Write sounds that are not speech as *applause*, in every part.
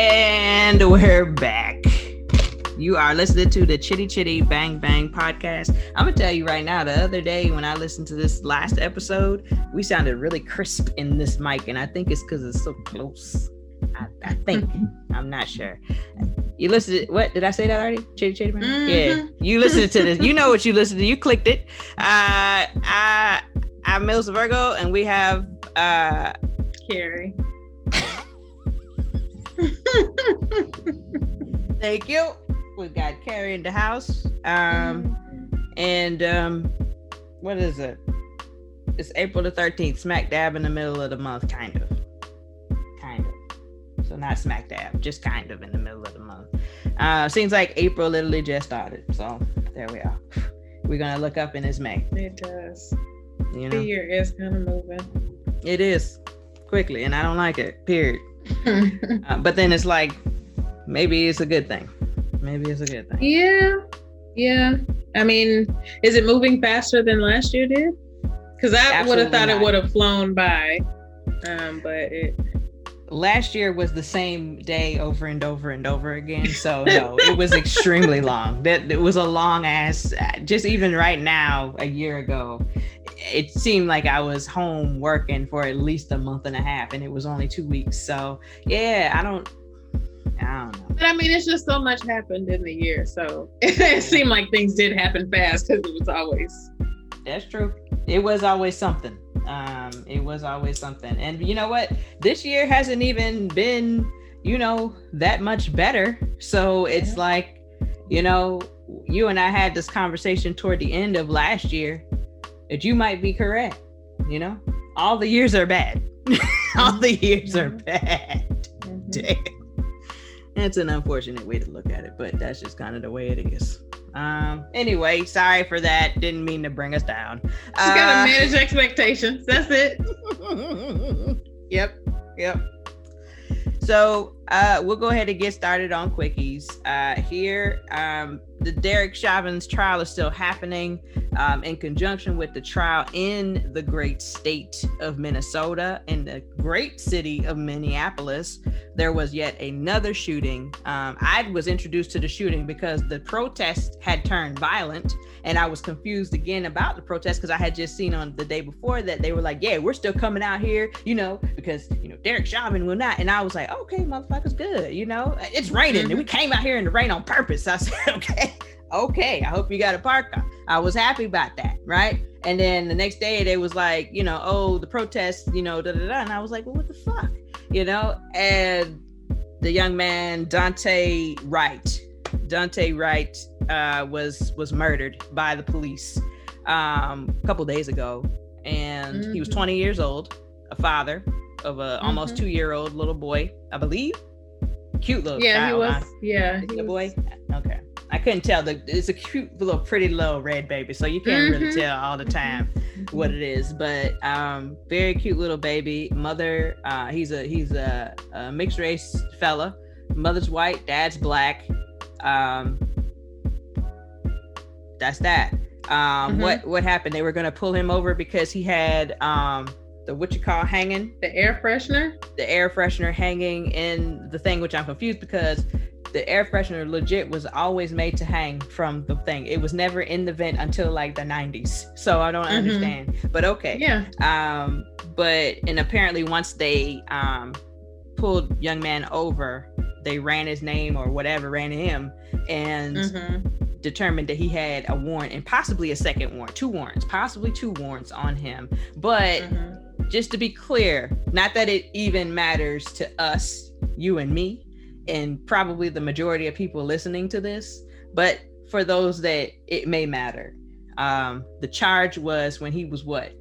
And we're back. You are listening to the Chitty Chitty Bang Bang podcast. I'm gonna tell you right now, the other day when I listened to this last episode, we sounded really crisp in this mic, and I think it's because it's so close. I, I think. *laughs* I'm not sure. You listened to what did I say that already? Chitty Chitty Bang? Mhm. Yeah. You listened to this. You know what you listened to. You clicked it. Uh I I'm Mills Virgo and we have uh Carrie. *laughs* thank you. We got Carrie in the house. Um and um what is it it's april the 13th smack dab in the middle of the month kind of kind of so not smack dab just kind of in the middle of the month uh seems like april literally just started so there we are we're gonna look up and it's may It does. you The know year is kind of moving. it is quickly and i don't like it period *laughs* uh, but then it's like maybe it's a good thing maybe it's a good thing yeah. Yeah. I mean, is it moving faster than last year did? Because I would have thought not. it would have flown by. Um, but it last year was the same day over and over and over again so no it was extremely long that it was a long ass just even right now a year ago it seemed like i was home working for at least a month and a half and it was only two weeks so yeah i don't i don't know But I mean, it's just so much happened in the year, so *laughs* it seemed like things did happen fast because it was always. That's true. It was always something. Um, it was always something. And you know what? This year hasn't even been, you know, that much better. So it's Yeah. like, you know, you and I had this conversation toward the end of last year that you might be correct. You know, all the years are bad. *laughs* all the years are Mhm. bad. *laughs* Damn. It's an unfortunate way to look at it, but that's just kind of the way it is. Um, anyway, sorry for that. Didn't mean to bring us down. Just gotta Uh, manage expectations. That's it. *laughs* yep, yep. So uh, we'll go ahead and get started on quickies. Uh, here, um, the Derek Chauvin's trial is still happening um, in conjunction with the trial in the great state of Minnesota. In the great city of Minneapolis, there was yet another shooting. Um, I was introduced to the shooting because the protest had turned violent, and I was confused again about the protest because I had just seen on the day before that they were like, "Yeah, we're still coming out here," you know, because you know Derek Chauvin will not. And I was like, "Okay, motherfuckers, good," you know, it's raining, and we came out here in the rain on purpose. I said, *laughs* "Okay." Okay, I hope you got a parka. I was happy about that, right? And then the next day they was like, you know, oh, the protest, you know, da da da. And I was like, well, what the fuck, you know? And the young man Daunte Wright, Daunte Wright, uh, was was murdered by the police um, a couple days ago, and he was Mhm. 20 years old, a father of a almost Mhm. two year old little boy, I believe. Cute little Yeah, he was. huh? Yeah, he was- boy? Okay. I couldn't tell. The it's a cute little pretty little red baby, so you can't really Mhm. tell all the time what it is. But um, very cute little baby. Mother, uh, he's a he's a, a mixed race fella. Mother's white, dad's black. Um, that's that. Um, Mhm. what what happened? They were gonna pull him over because he had um the what you call hanging The air freshener. the air freshener hanging in the thing, which I'm confused because the air freshener legit was always made to hang from the thing. It was never in the vent until like the 90s. So I don't Mhm. understand. But okay. Yeah. Um, but and apparently once they um pulled young man over, they ran his name or whatever, ran him and Mhm. determined that he had a warrant and possibly a second warrant, two warrants, possibly two warrants on him. But Mhm. just to be clear, not that it even matters to us, you and me, and probably the majority of people listening to this, but for those that it may matter. Um, the charge was when he was what,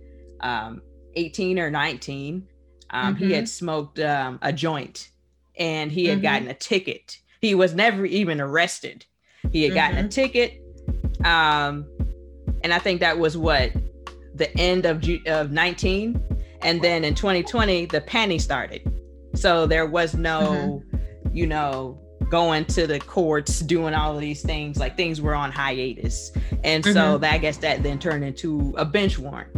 um, 18 or 19. Um, He Mhm. had smoked um, a joint and he had Mhm. gotten a ticket. He was never even arrested. He had gotten a Mhm. ticket. Um, and I think that was what the end of of 19 and then in 2020 the penny started so there was no you know going to the courts doing all of these things like things were on hiatus and so Mhm. that I guess that then turned into a bench warrant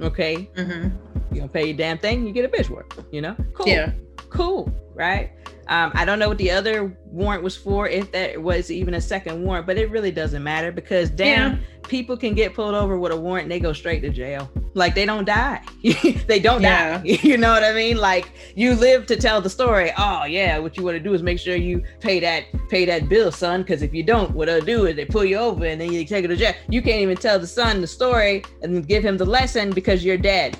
okay Mhm. You gonna pay your damn thing, you get a bench warrant. You know, cool, Yeah. cool, right? Um, I don't know what the other warrant was for, if that was even a second warrant, but it really doesn't matter because damn, Yeah. people can get pulled over with a warrant and they go straight to jail. Like they don't die. *laughs* they don't Yeah. die. *laughs* You know what I mean? Like you live to tell the story. Oh yeah, what you want to do is make sure you pay that pay that bill, son. Because if you don't, what they'll do is they pull you over and then you take it to jail. You can't even tell the son the story and give him the lesson because you're dead.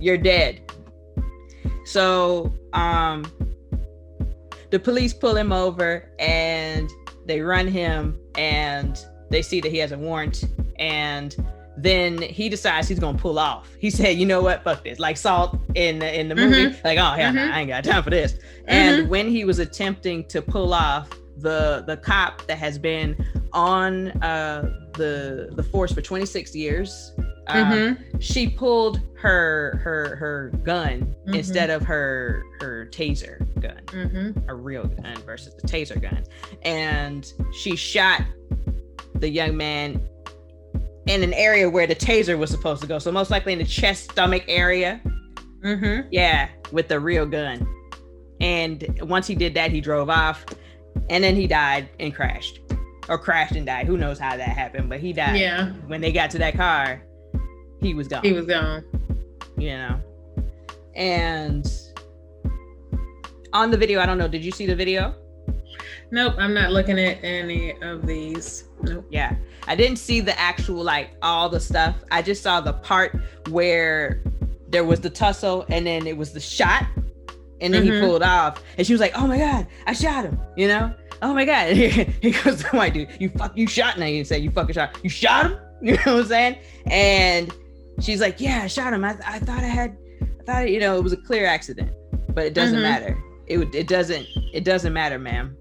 You're dead. So um the police pull him over and they run him and they see that he has a warrant and then he decides he's gonna pull off. He said, "You know what? Fuck this." Like Salt in the, in the movie, like, "Oh hell, no, Mhm. I ain't got time for this." And when he was attempting to pull off, the the cop that has been on uh, the the force for 26 years, uh, Mhm. she pulled her her her gun Mhm. instead of her her taser gun Mhm. a real gun versus the taser gun. And she shot the young man in an area where the taser was supposed to go. So most likely in the chest stomach area. Mhm. Yeah, with the real gun. And once he did that, he drove off and then he died and crashed. Or crashed and died. Who knows how that happened, but he died. Yeah. When they got to that car, he was gone He was gone. you know. And on the video, I don't know, did you see the video? Nope. I'm not looking at any of these. Nope. Yeah. I didn't see the actual like all the stuff. I just saw the part where there was the tussle and then it was the shot and then he Mhm. pulled off and she was like, "Oh my god, I shot him." You know? Oh my god. *laughs* he goes, "The white dude, you fuck you shot." Now you say you fucking shot. You shot him? *laughs* You know what I'm saying? And she's like, "Yeah, I shot him. I, I thought I had I thought you know, it was a clear accident." But it doesn't Mhm. matter. It it doesn't it doesn't matter, ma'am.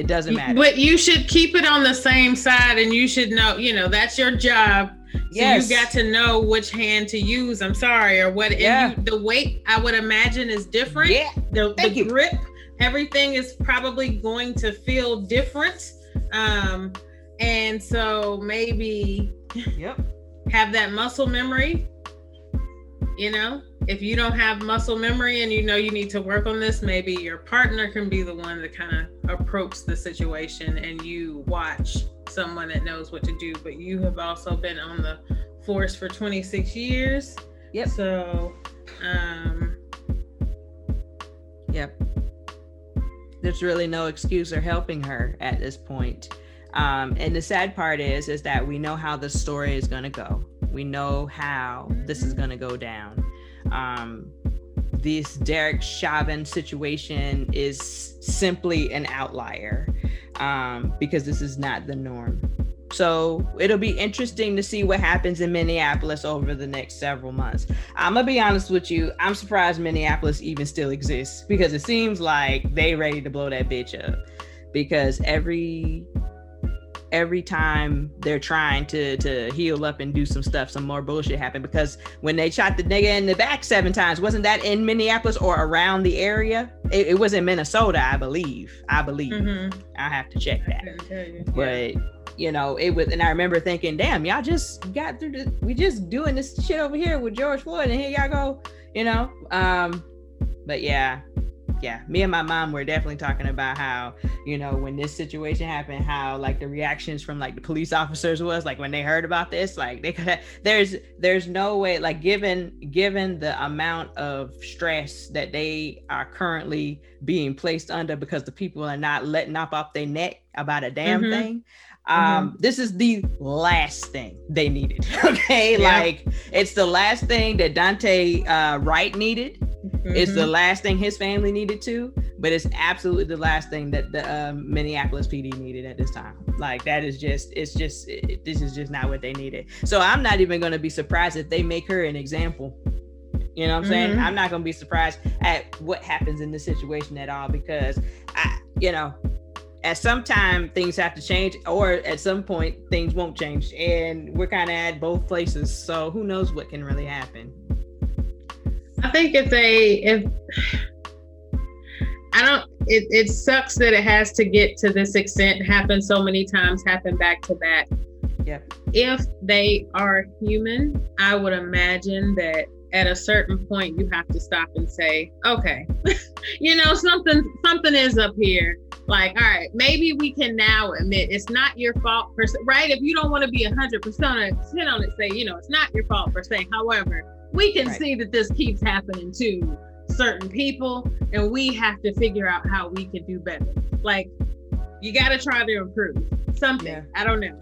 It doesn't matter. But you should keep it on the same side, and you should know. You know that's your job. So yes. you got to know which hand to use. I'm sorry, or what. Yeah. you- the weight I would imagine is different. Yeah. The, Thank the you. grip, everything is probably going to feel different. Um, and so maybe Yep. *laughs* have that muscle memory. You know, if you don't have muscle memory and you know you need to work on this, maybe your partner can be the one that kind of approach the situation and you watch someone that knows what to do. But you have also been on the force for 26 years. Yep. So, um, Yep. There's really no excuse or helping her at this point. Um, and the sad part is, is that we know how the story is going to go. We know how this is going to go down. Um, this Derek Chauvin situation is simply an outlier um, because this is not the norm. So it'll be interesting to see what happens in Minneapolis over the next several months. I'm gonna be honest with you. I'm surprised Minneapolis even still exists because it seems like they ready to blow that bitch up. Because every every time they're trying to to heal up and do some stuff, some more bullshit happened. Because when they shot the nigga in the back seven times, wasn't that in Minneapolis or around the area? It, it was in Minnesota, I believe. I believe. mhm. I have to check that you. but you know it was and i remember thinking damn y'all just got through the we just doing this shit over here with george floyd and here y'all go you know um but yeah yeah me and my mom were definitely talking about how you know when this situation happened how like the reactions from like the police officers was like when they heard about this like they could there's there's no way like given given the amount of stress that they are currently being placed under because the people are not letting up off their neck about a damn Mhm. thing um this is the last thing they needed *laughs* okay Yeah. like it's the last thing that daunte uh wright needed it's the Mhm. last thing his family needed too, but it's absolutely the last thing that the um, Minneapolis PD needed at this time. Like that is just, it's just, it, this is just not what they needed. So I'm not even going to be surprised if they make her an example. You know what I'm saying? Mhm. I'm not going to be surprised at what happens in this situation at all because I, you know, at some time things have to change or at some point things won't change and we're kind of at both places. So who knows what can really happen. I think if they if I don't it, it sucks that it has to get to this extent, happen so many times, happen back to back. Yep. If they are human, I would imagine that at a certain point you have to stop and say okay. *laughs* You know something something is up here. Like all right maybe we can now admit it's not your fault per se right? If you don't want to be 100% on it sit on it say you know it's not your fault per se. However we can right. see that this keeps happening to certain people and we have to figure out how we can do better. Like you got to try to improve something. Yeah. i don't know.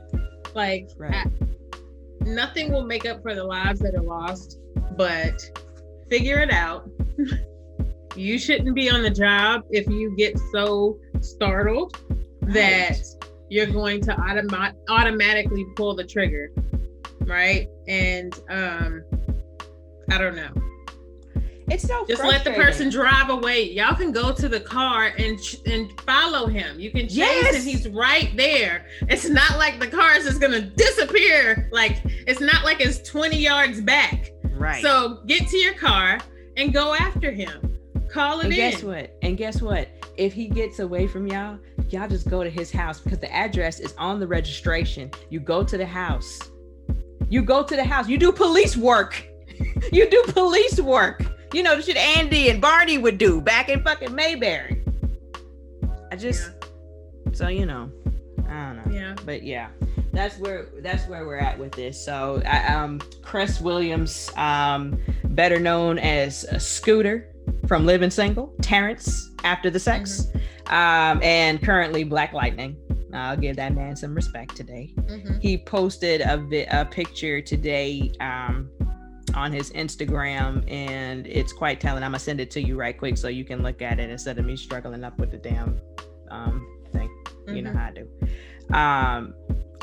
Like right. I, nothing will make up for the lives that are lost but figure it out. *laughs* you shouldn't be on the job if you get so startled right. that you're going to automa- automatically pull the trigger, right? And um, I don't know. It's so just let the person drive away. Y'all can go to the car and and follow him. You can chase yes. him. He's right there. It's not like the car is just gonna disappear. Like it's not like it's 20 yards back. Right. So get to your car and go after him. Call it and in. Guess what? And guess what? If he gets away from y'all, y'all just go to his house because the address is on the registration. You go to the house. You go to the house. You do police work. *laughs* you do police work. You know the shit Andy and Barney would do back in fucking Mayberry. I just yeah. so you know. I don't know. Yeah. But yeah that's where that's where we're at with this. So, I, um, Cress Williams, um, better known as Scooter from Living Single, Terrence after the sex, mm-hmm. um, and currently Black Lightning. I'll give that man some respect today. Mm-hmm. He posted a, vi- a picture today um, on his Instagram, and it's quite telling. I'm gonna send it to you right quick so you can look at it instead of me struggling up with the damn um, thing. Mm-hmm. You know mm-hmm. how I do. Um,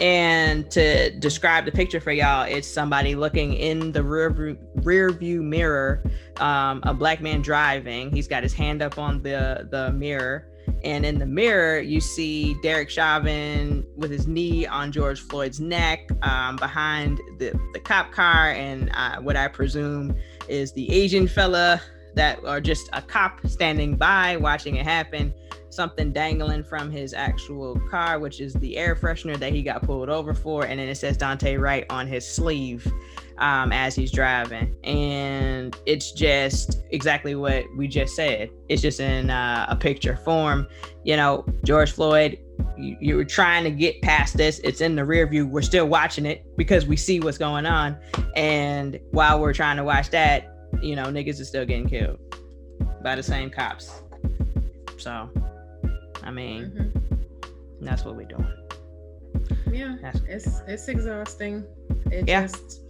and to describe the picture for y'all, it's somebody looking in the rear view, rear view mirror, um, a black man driving. He's got his hand up on the the mirror, and in the mirror you see Derek Chauvin with his knee on George Floyd's neck, um, behind the the cop car, and uh, what I presume is the Asian fella that, or just a cop standing by watching it happen something dangling from his actual car, which is the air freshener that he got pulled over for. And then it says Daunte Wright on his sleeve um, as he's driving. And it's just exactly what we just said. It's just in uh, a picture form. You know, George Floyd, you, you were trying to get past this. It's in the rear view. We're still watching it because we see what's going on. And while we're trying to watch that, you know, niggas are still getting killed by the same cops. So I mean, mm-hmm. that's what we're doing. Yeah, that's it's it's exhausting. It yeah. just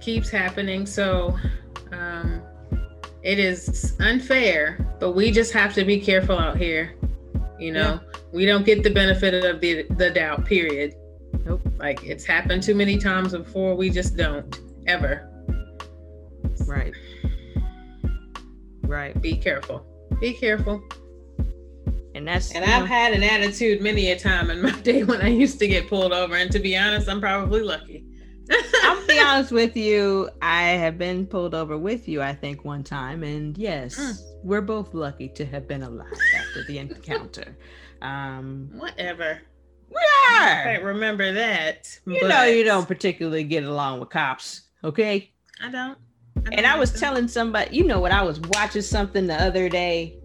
keeps happening. So um, it is unfair, but we just have to be careful out here. You know, yeah. we don't get the benefit of the the doubt. Period. Nope. Like it's happened too many times before. We just don't ever. Right. Right. Be careful. Be careful. And that's and I've know, had an attitude many a time in my *laughs* day when I used to get pulled over. And to be honest, I'm probably lucky. *laughs* I'll be honest with you. I have been pulled over with you, I think, one time. And yes, mm. we're both lucky to have been alive after the encounter. Um whatever. We are. I remember that. You but... know you don't particularly get along with cops, okay? I don't. I don't and I was telling somebody, you know what, I was watching something the other day.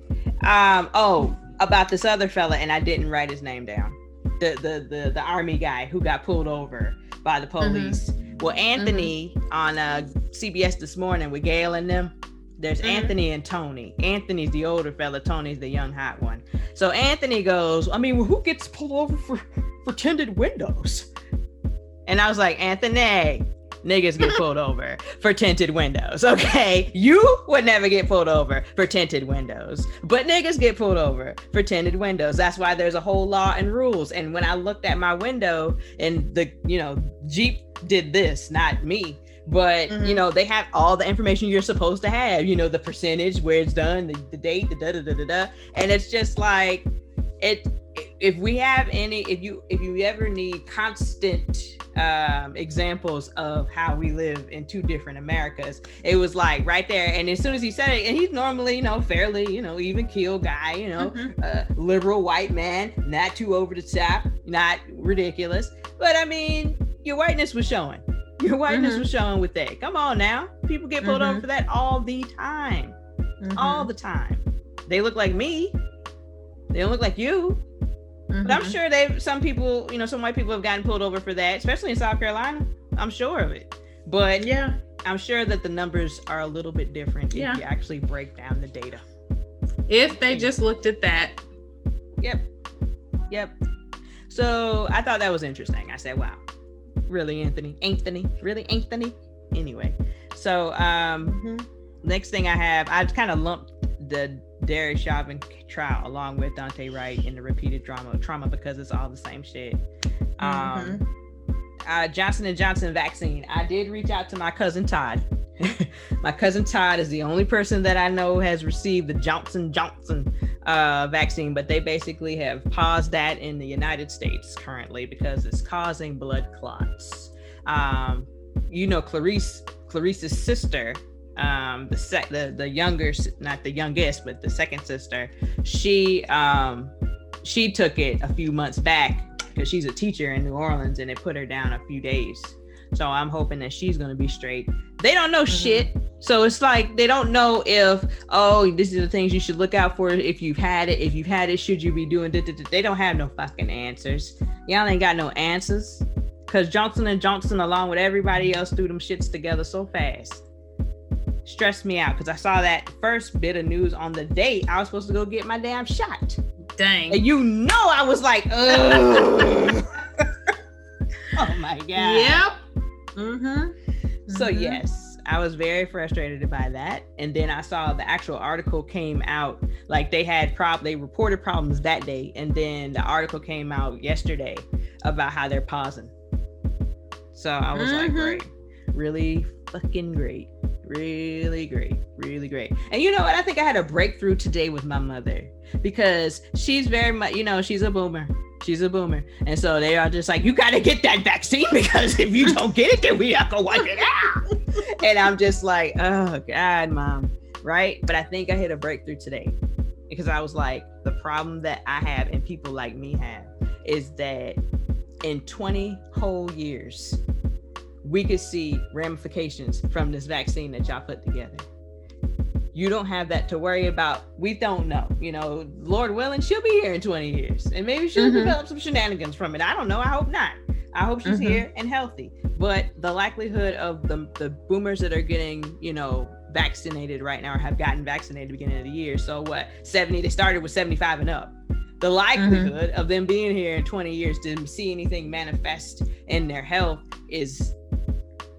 Um, oh, about this other fella, and I didn't write his name down. The the the, the army guy who got pulled over by the mm-hmm. police. Mm-hmm. Well, Anthony mm-hmm. on uh, CBS this morning with Gayle and them. There's mm-hmm. Anthony and Tony. Anthony's the older fella. Tony's the young hot one. So Anthony goes, I mean, well, who gets pulled over for for tinted windows? And I was like, Anthony, niggas get pulled over for tinted windows. Okay. You would never get pulled over for tinted windows, but niggas get pulled over for tinted windows. That's why there's a whole law and rules. And when I looked at my window and the, you know, Jeep did this, not me. But mm-hmm. you know, they have all the information you're supposed to have, you know, the percentage, where it's done, the, the date, the da da da da da. And it's just like it if we have any if you if you ever need constant um, examples of how we live in two different Americas. It was like right there. And as soon as he said it, and he's normally, you know, fairly, you know, even keel guy, you know, mm-hmm. uh, liberal white man, not too over the top, not ridiculous. But I mean, your whiteness was showing. Your whiteness mm-hmm. was showing with that. Come on now. People get pulled mm-hmm. over for that all the time. Mm-hmm. All the time. They look like me. They don't look like you. But I'm mm-hmm. sure they some people, you know, some white people have gotten pulled over for that, especially in South Carolina. I'm sure of it. But yeah, I'm sure that the numbers are a little bit different yeah. if you actually break down the data. If they just looked at that. Yep. Yep. So I thought that was interesting. I said, wow, really, Anthony? Anthony? Really, Anthony? Anyway, so um, mm-hmm. Next thing I have, I kind of lumped the Derek Chauvin trial along with Daunte Wright in the repeated trauma trauma because it's all the same shit. Um, mm-hmm uh, Johnson and Johnson vaccine. I did reach out to my cousin Todd. *laughs* my cousin Todd is the only person that I know has received the Johnson Johnson uh, vaccine, but they basically have paused that in the United States currently because it's causing blood clots. Um, you know, Clarice, Clarice's sister, um, the sec, the the younger, not the youngest, but the second sister, she um, she took it a few months back because she's a teacher in New Orleans and it put her down a few days. So I'm hoping that she's gonna be straight. They don't know mm-hmm. shit. So it's like they don't know if, oh, this is the things you should look out for if you've had it. If you've had it, should you be doing it? They don't have no fucking answers. Y'all ain't got no answers. Cause Johnson and Johnson, along with everybody else, threw them shits together so fast. Stressed me out because I saw that first bit of news on the day I was supposed to go get my damn shot. Dang. And you know I was like, *laughs* *laughs* oh my god. Yep. Mm-hmm. So mm-hmm. yes, I was very frustrated by that. And then I saw the actual article came out. Like they had prob they reported problems that day, and then the article came out yesterday about how they're pausing. So I was mm-hmm. like, great, really fucking great really great really great. And you know what? I think i had a breakthrough today with my mother because she's very much you know she's a boomer. She's a boomer. And so they are just like you got to get that vaccine *laughs* because if you don't get it then we have to wipe it out. And i'm just like oh god mom. Right? But i think i hit a breakthrough today because i was like the problem that i have and people like me have is that in 20 whole years we could see ramifications from this vaccine that y'all put together. You don't have that to worry about. We don't know. You know, Lord willing, she'll be here in 20 years and maybe she'll mm-hmm. develop some shenanigans from it. I don't know. I hope not. I hope she's mm-hmm. here and healthy. But the likelihood of the, the boomers that are getting, you know, vaccinated right now or have gotten vaccinated beginning of the year. So what? 70, they started with 75 and up. The likelihood mm-hmm. of them being here in 20 years to see anything manifest in their health is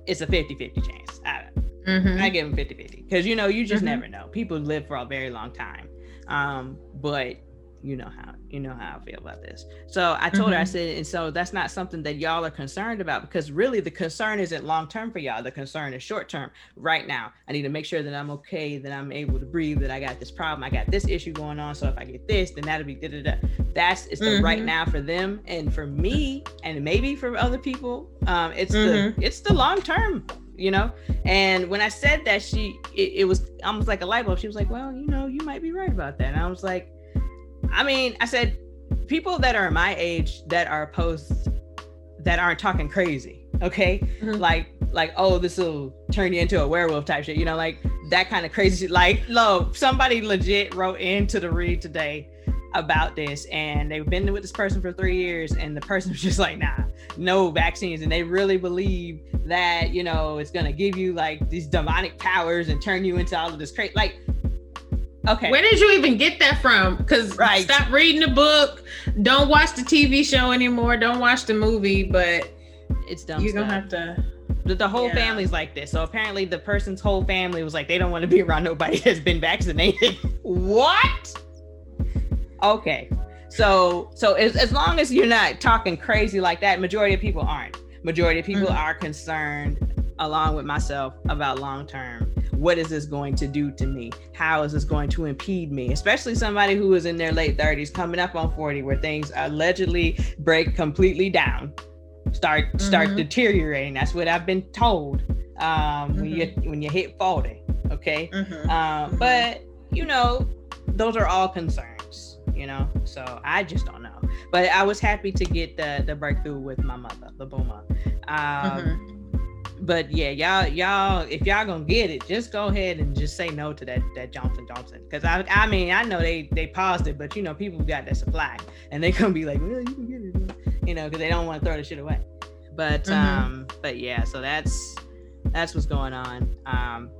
it's a 50-50 chance. I, mm-hmm. I give them 50-50 because you know you just mm-hmm. never know. People live for a very long time, um, but you know how you know how I feel about this. So I told mm-hmm. her I said, and so that's not something that y'all are concerned about because really the concern isn't long term for y'all. The concern is short term. Right now, I need to make sure that I'm okay, that I'm able to breathe, that I got this problem, I got this issue going on. So if I get this, then that'll be da da da. That's it's the mm-hmm. right now for them and for me, and maybe for other people. Um, it's mm-hmm. the it's the long term you know and when i said that she it, it, was almost like a light bulb she was like well you know you might be right about that and i was like I mean, I said people that are my age that are opposed that aren't talking crazy, okay? Mm-hmm. Like like oh this will turn you into a werewolf type shit, you know, like that kind of crazy shit. Like, look, somebody legit wrote into the read today about this and they've been with this person for three years and the person *laughs* was just like nah no vaccines and they really believe that you know it's gonna give you like these demonic powers and turn you into all of this crazy like Okay. Where did you even get that from? Because right. stop reading the book. Don't watch the TV show anymore. Don't watch the movie. But it's dumb. You're gonna have to. The, the whole yeah. family's like this. So apparently, the person's whole family was like, they don't want to be around nobody *laughs* that's been vaccinated. what? Okay. So so as, as long as you're not talking crazy like that, majority of people aren't. Majority of people mm-hmm. are concerned, along with myself, about long term what is this going to do to me? How is this going to impede me? Especially somebody who is in their late 30s, coming up on 40, where things allegedly break completely down, start mm-hmm. start deteriorating. That's what I've been told. Um, mm-hmm. when you mm-hmm. when you hit 40, okay. Mm-hmm. Uh, but you know, those are all concerns. You know, so I just don't know. But I was happy to get the the breakthrough with my mother, the boomer. Um, mm-hmm but yeah, y'all, y'all, if y'all gonna get it, just go ahead and just say no to that that Johnson Johnson. Because I, I mean, I know they they paused it, but you know, people got that supply, and they gonna be like, well, you can get it, you know, because they don't want to throw the shit away. But mm-hmm. um, but yeah, so that's that's what's going on. Um,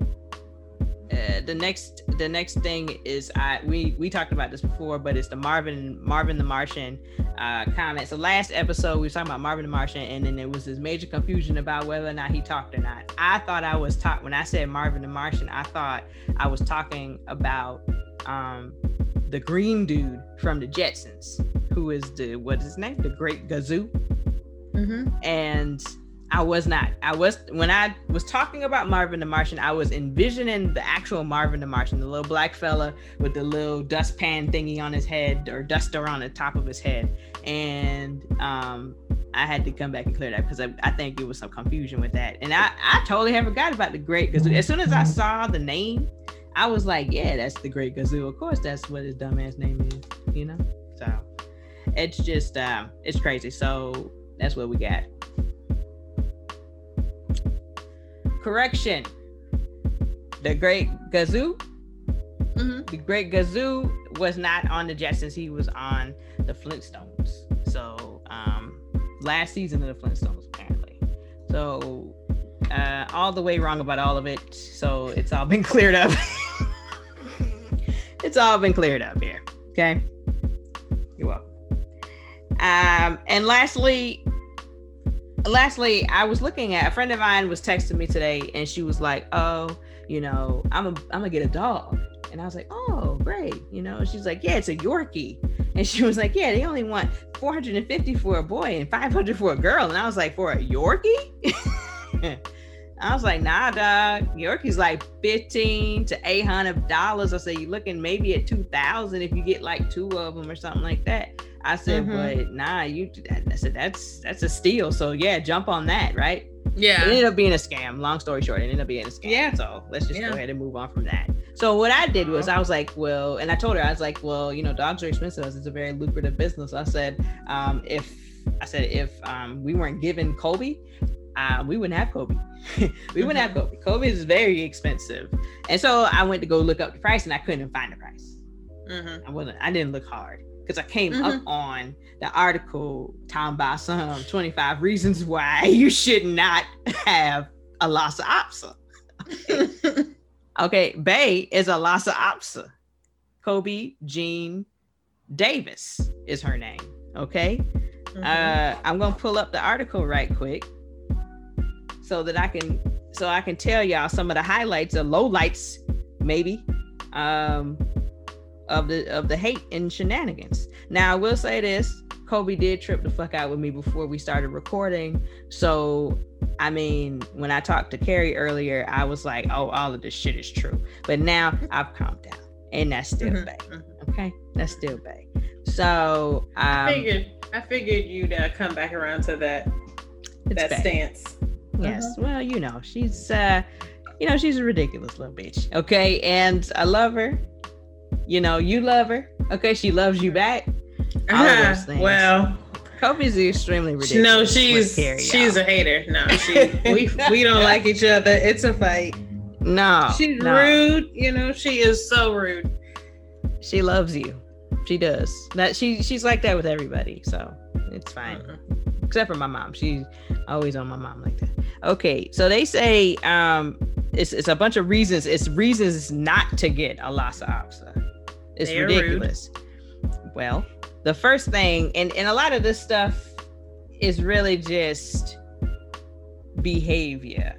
uh, the next the next thing is I we we talked about this before, but it's the Marvin Marvin the Martian uh, comment. So last episode we were talking about Marvin the Martian, and then there was this major confusion about whether or not he talked or not. I thought I was talking when I said Marvin the Martian. I thought I was talking about um, the green dude from the Jetsons, who is the what is his name? The Great Gazoo. Mm-hmm. And I was not. I was when I was talking about Marvin the Martian, I was envisioning the actual Marvin the Martian, the little black fella with the little dustpan thingy on his head or duster on the top of his head. And um I had to come back and clear that because I, I think it was some confusion with that. And I, I totally have forgot about the great because as soon as I saw the name, I was like, yeah, that's the great Gazoo. Of course, that's what his dumbass name is, you know? So it's just um it's crazy. So that's what we got. Correction. The Great Gazoo. Mm-hmm. The Great Gazoo was not on the Jetsons. He was on the Flintstones. So um, last season of the Flintstones, apparently. So uh, all the way wrong about all of it. So it's all been *laughs* cleared up. *laughs* it's all been cleared up here. Okay. You're welcome. Um, and lastly, lastly, I was looking at a friend of mine was texting me today, and she was like, "Oh, you know, I'm a, I'm gonna get a dog," and I was like, "Oh, great," you know. She's like, "Yeah, it's a Yorkie," and she was like, "Yeah, they only want 450 for a boy and 500 for a girl," and I was like, "For a Yorkie?" *laughs* I was like, nah, dog. Yorkie's like 15 to 800 dollars. I said, you're looking maybe at 2000 if you get like two of them or something like that. I said, mm-hmm. but nah, you. I said that's that's a steal. So yeah, jump on that, right? Yeah. It ended up being a scam. Long story short, it ended up being a scam. Yeah. So let's just yeah. go ahead and move on from that. So what I did was I was like, well, and I told her I was like, well, you know, dogs are expensive. It's a very lucrative business. I said, um, if I said if um, we weren't given Kobe, uh, we wouldn't have Kobe. *laughs* we wouldn't have mm-hmm. Kobe. Kobe is very expensive, and so I went to go look up the price, and I couldn't find the price. Mm-hmm. I wasn't. I didn't look hard because I came mm-hmm. up on the article talking about some 25 reasons why *laughs* you should not have a Lhasa Apso. Okay. okay, Bay is a Lhasa Apso. Kobe Jean Davis is her name. Okay. Mm-hmm. Uh, I'm gonna pull up the article right quick so that I can so I can tell y'all some of the highlights or lowlights, maybe. Um, of the of the hate and shenanigans. Now I will say this: Kobe did trip the fuck out with me before we started recording. So I mean, when I talked to Carrie earlier, I was like, "Oh, all of this shit is true," but now I've calmed down, and that's still mm-hmm. Mm-hmm. Okay, that's still Bay. So um, I figured I figured you'd uh, come back around to that that stance. Yes. Uh-huh. Well, you know, she's uh, you know, she's a ridiculous little bitch. Okay, and I love her you know, you love her. Okay, she loves you back. All uh-huh. Those things. Well, Kobe's extremely ridiculous. No, she's Carrie, she's y'all. a hater. No, she *laughs* we we don't like each other. It's a fight. No, she's no. rude. You know, she is so rude. She loves you. She does. That she she's like that with everybody. So it's fine. Uh-huh. Except for my mom. She's always on my mom like that. Okay, so they say um it's it's a bunch of reasons. It's reasons not to get a Lhasa Apso. It's They're ridiculous. Rude. Well, the first thing, and, and a lot of this stuff is really just behavior.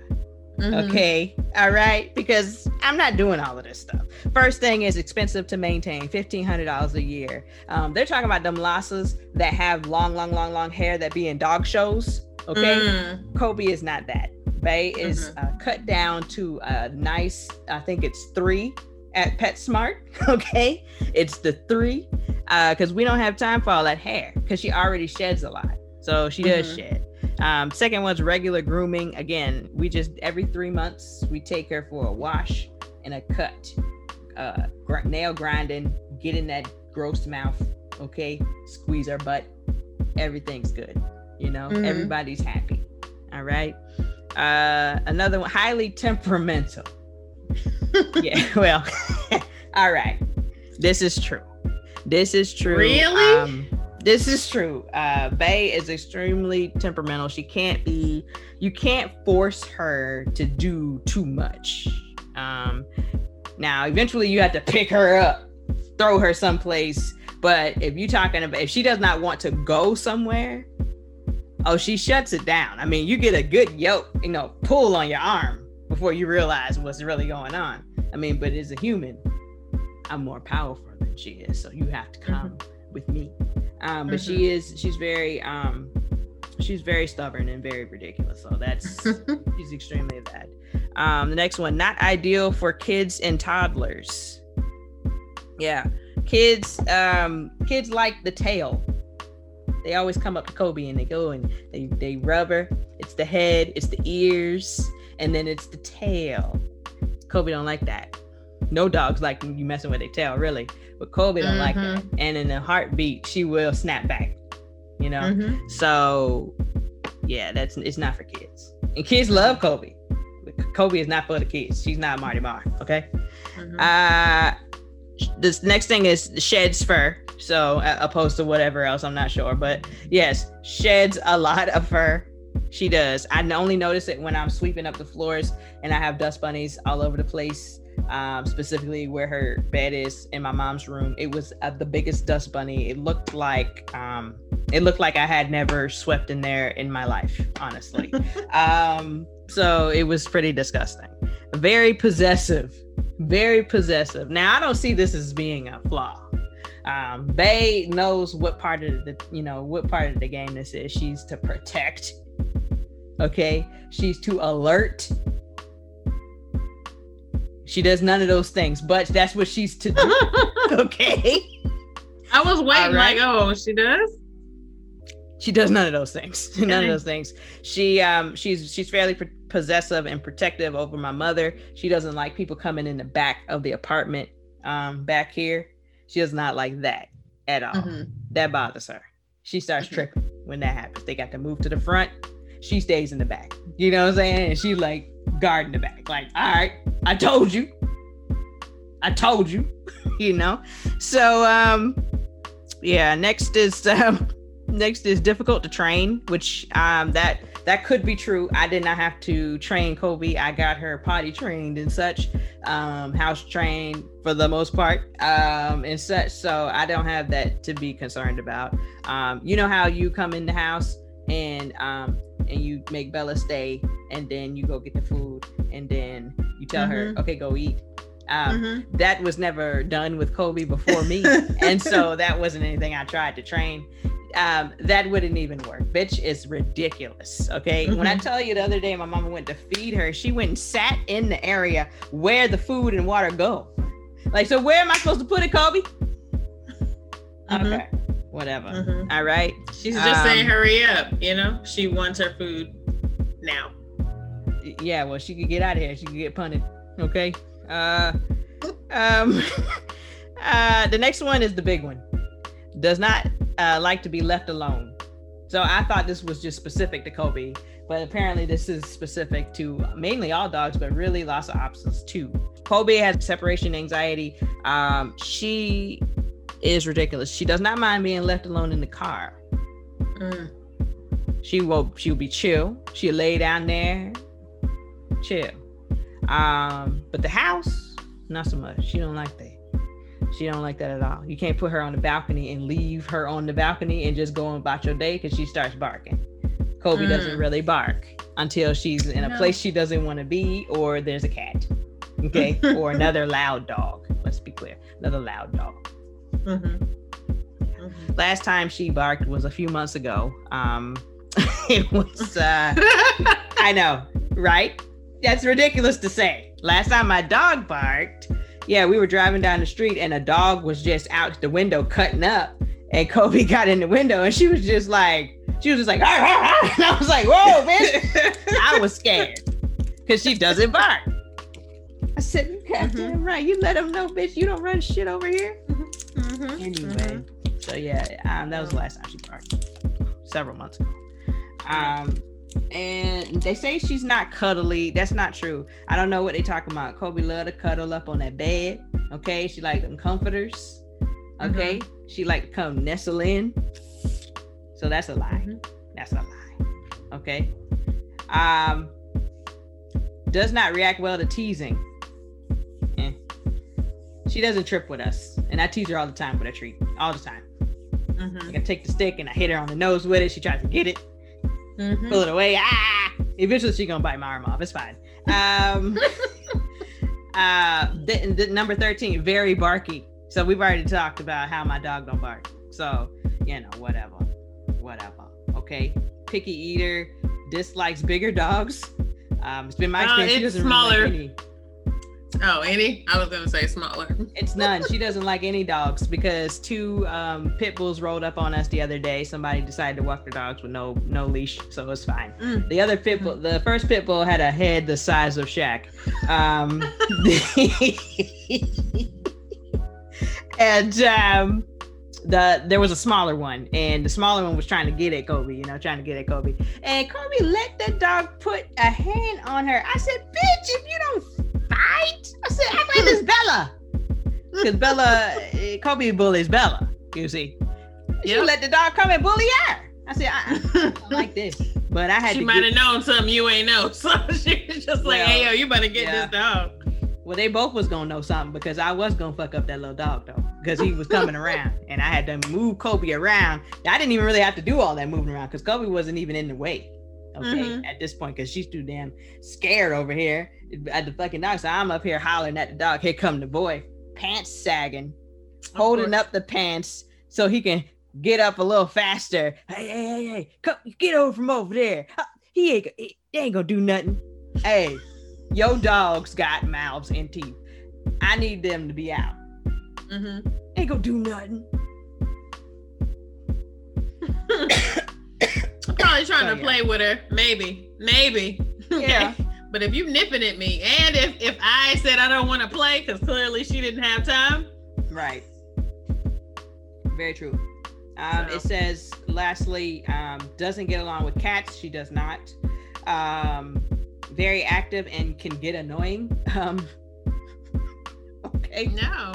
Mm-hmm. Okay. All right. Because I'm not doing all of this stuff. First thing is expensive to maintain $1,500 a year. Um, they're talking about them Lhasas that have long, long, long, long hair that be in dog shows. Okay. Mm. Kobe is not that. Bay is mm-hmm. uh, cut down to a nice, I think it's three at PetSmart. *laughs* Okay, it's the three because uh, we don't have time for all that hair because she already sheds a lot, so she does mm-hmm. shed. Um, second one's regular grooming. Again, we just every three months we take her for a wash and a cut, uh, gr- nail grinding, get in that gross mouth. Okay, squeeze her butt. Everything's good. You know, mm-hmm. everybody's happy. All right. Uh, another one, highly temperamental. Yeah, *laughs* well, *laughs* all right. This is true. This is true. Really? Um, this is true. Uh, Bay is extremely temperamental. She can't be, you can't force her to do too much. Um, now, eventually, you have to pick her up, throw her someplace. But if you're talking about, if she does not want to go somewhere, oh, she shuts it down. I mean, you get a good yoke, you know, pull on your arm before you realize what's really going on. I mean, but as a human, I'm more powerful than she is, so you have to come mm-hmm. with me. Um, but mm-hmm. she is, she's very, um, she's very stubborn and very ridiculous. So that's *laughs* she's extremely bad. Um, the next one, not ideal for kids and toddlers. Yeah, kids, um, kids like the tail. They always come up to Kobe and they go and they they rub her. It's the head, it's the ears, and then it's the tail. Kobe don't like that. No dogs like you messing with their tail, really. But Kobe don't mm-hmm. like that. And in a heartbeat, she will snap back. You know? Mm-hmm. So yeah, that's it's not for kids. And kids love Kobe. Kobe is not for the kids. She's not Marty Mar. Okay. Mm-hmm. Uh this next thing is sheds fur. So uh, opposed to whatever else, I'm not sure. But yes, sheds a lot of fur. She does. I only notice it when I'm sweeping up the floors and I have dust bunnies all over the place. Um, specifically where her bed is in my mom's room. It was uh, the biggest dust bunny. It looked like um, it looked like I had never swept in there in my life, honestly. *laughs* um, so it was pretty disgusting. Very possessive, very possessive. Now I don't see this as being a flaw. Um, Bay knows what part of the you know what part of the game this is. She's to protect. Okay, she's too alert. She does none of those things, but that's what she's to do. *laughs* okay. I was waiting, right. like, oh, she does she does none of those things *laughs* none of those things she um she's she's fairly possessive and protective over my mother she doesn't like people coming in the back of the apartment um back here she does not like that at all mm-hmm. that bothers her she starts mm-hmm. tripping when that happens they got to move to the front she stays in the back you know what i'm saying and she like guarding the back like all right i told you i told you *laughs* you know so um yeah next is *laughs* um next is difficult to train, which um that that could be true. I did not have to train Kobe. I got her potty trained and such, um, house trained for the most part, um, and such. So I don't have that to be concerned about. Um, you know how you come in the house and um and you make Bella stay, and then you go get the food, and then you tell mm-hmm. her, okay, go eat. Um, mm-hmm. That was never done with Kobe before me, *laughs* and so that wasn't anything I tried to train um, that wouldn't even work. Bitch is ridiculous. Okay. Mm-hmm. When I mm-hmm. tell you the other day, my mama went to feed her, she went and sat in the area where the food and water go. Like, so where am I supposed to put it, Kobe? Mm-hmm. Okay. Whatever. Mm-hmm. All right. She's just um, saying, hurry up. You know, she wants her food now. Yeah. Well, she could get out of here. She could get punted. Okay. Uh, um, *laughs* uh, the next one is the big one. Does not uh, like to be left alone. So I thought this was just specific to Kobe, but apparently this is specific to mainly all dogs, but really lots of options too. Kobe has separation anxiety. Um, she is ridiculous. She does not mind being left alone in the car. Mm. She will she'll be chill. She'll lay down there, chill. Um, but the house, not so much. She don't like that. She don't like that at all. You can't put her on the balcony and leave her on the balcony and just go about your day because she starts barking. Kobe mm. doesn't really bark until she's in a no. place she doesn't want to be or there's a cat. Okay. *laughs* or another loud dog. Let's be clear. Another loud dog. Mm-hmm. Mm-hmm. Last time she barked was a few months ago. Um, *laughs* it was, uh, *laughs* I know, right? That's ridiculous to say. Last time my dog barked, yeah, we were driving down the street and a dog was just out the window cutting up. And Kobe got in the window and she was just like, she was just like, *laughs* and I was like, whoa, bitch. I was scared because she doesn't bark. I said, you got mm-hmm. right. You let them know, bitch, you don't run shit over here. Mm-hmm. Anyway, mm-hmm. so yeah, um, that was the last time she barked, several months ago. Um, and they say she's not cuddly. That's not true. I don't know what they talking about. Kobe love to cuddle up on that bed. Okay, she like them comforters. Okay, mm-hmm. she like to come nestle in. So that's a lie. Mm-hmm. That's a lie. Okay. Um, does not react well to teasing. She doesn't trip with us, and I tease her all the time with a treat, all the time. Mm-hmm. I take the stick and I hit her on the nose with it. She tries to get it mm-hmm. pull it away. Ah! Eventually, she's gonna bite my arm off. It's fine. Um, *laughs* uh, the, the, number thirteen, very barky. So we've already talked about how my dog don't bark. So you know, whatever, whatever. Okay, picky eater, dislikes bigger dogs. Um, it's been my uh, experience. Uh, she doesn't smaller. Really like Oh, any? I was gonna say smaller. it's none. She doesn't like any dogs because two um, pit bulls rolled up on us the other day. Somebody decided to walk their dogs with no no leash, so it's fine. Mm. The other pit bull, the first pit bull had a head the size of Shaq. Um, *laughs* and um, the there was a smaller one, and the smaller one was trying to get at Kobe, you know, trying to get at Kobe. And Kobe let that dog put a hand on her. I said, "Bitch, if you don't fight. I said, act like this *laughs* Bella. Because Bella, eh, Kobe bullies Bella, you see. She yep. let the dog come and bully her. I said, I, *laughs* I like this. But I had she might have known something you ain't know. *laughs* So she was just like, hey, yo, you better get yeah. this dog. Well, they both was gonna know something because I was gonna fuck up that little dog though, because he was coming around and I had to move Kobe around. I didn't even really have to do all that moving around because Kobe wasn't even in the way. Okay, mm-hmm. at this point, because she's too damn scared over here at the fucking dog. So I'm up here hollering at the dog. Here come the boy, pants sagging, holding up the pants so he can get up a little faster. Hey, hey, hey, hey, come get over from over there. He ain't, he ain't gonna do nothing. Hey, your dogs got mouths and teeth. I need them to be out. Mm-hmm. Ain't gonna do nothing. *coughs* I'm probably trying to play with her. Maybe, maybe. *laughs* Yeah. But if you nipping at me, and if if I said I don't want to play because clearly she didn't have time, right? Very true. Um, so. It says, lastly, um, doesn't get along with cats. She does not. Um, very active and can get annoying. *laughs* Um, *laughs* okay. No.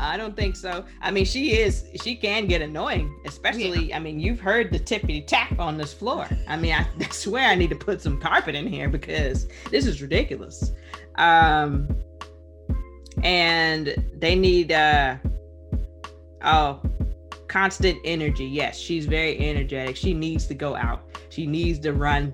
I don't think so. I mean, she is, she can get annoying, especially, yeah. I mean, you've heard the tippity tap on this floor. I mean, I, *laughs* I, swear I need to put some carpet in here because this is ridiculous. Um, and they need, uh, oh, constant energy. Yes, she's very energetic. She needs to go out, she needs to run.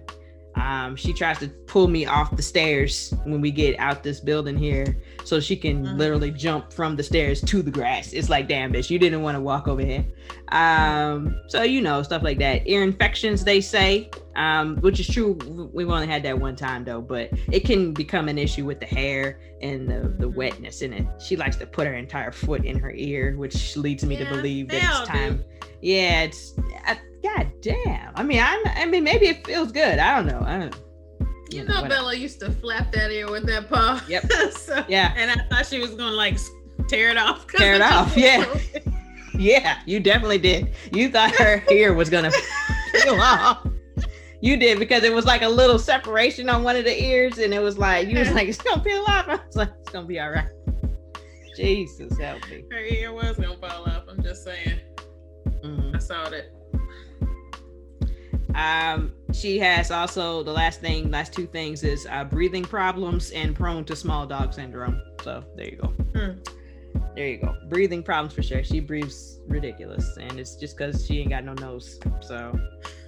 Um, she tries to pull me off the stairs when we get out this building here so she can mm-hmm. literally jump from the stairs to the grass. It's like, damn, bitch, you didn't want to walk over here. Um, so you know, stuff like that. Ear infections, they say, um, which is true. We've only had that one time though, but it can become an issue with the hair and the, the mm-hmm. wetness in it. She likes to put her entire foot in her ear, which leads me yeah, to believe that it's time. Yeah, it's I, God damn. I mean, I, I mean, maybe it feels good. I don't know. I don't. You, you know, know Bella used to flap that ear with that paw. Yep. *laughs* so, yeah. And I thought she was gonna like tear it off. *laughs* Tear it off. *laughs* Yeah. yeah, you definitely did. You thought her ear was gonna peel off. You did because it was like a little separation on one of the ears, and it was like you was like it's gonna peel off. I was like it's gonna be all right. Jesus help me. Her ear was gonna fall off. I'm just saying. Mm-hmm. I saw that. Um, she has also the last thing, last two things is uh, breathing problems and prone to small dog syndrome. So there you go. Hmm. There you go. Breathing problems for sure. She breathes ridiculous, and it's just because she ain't got no nose. So,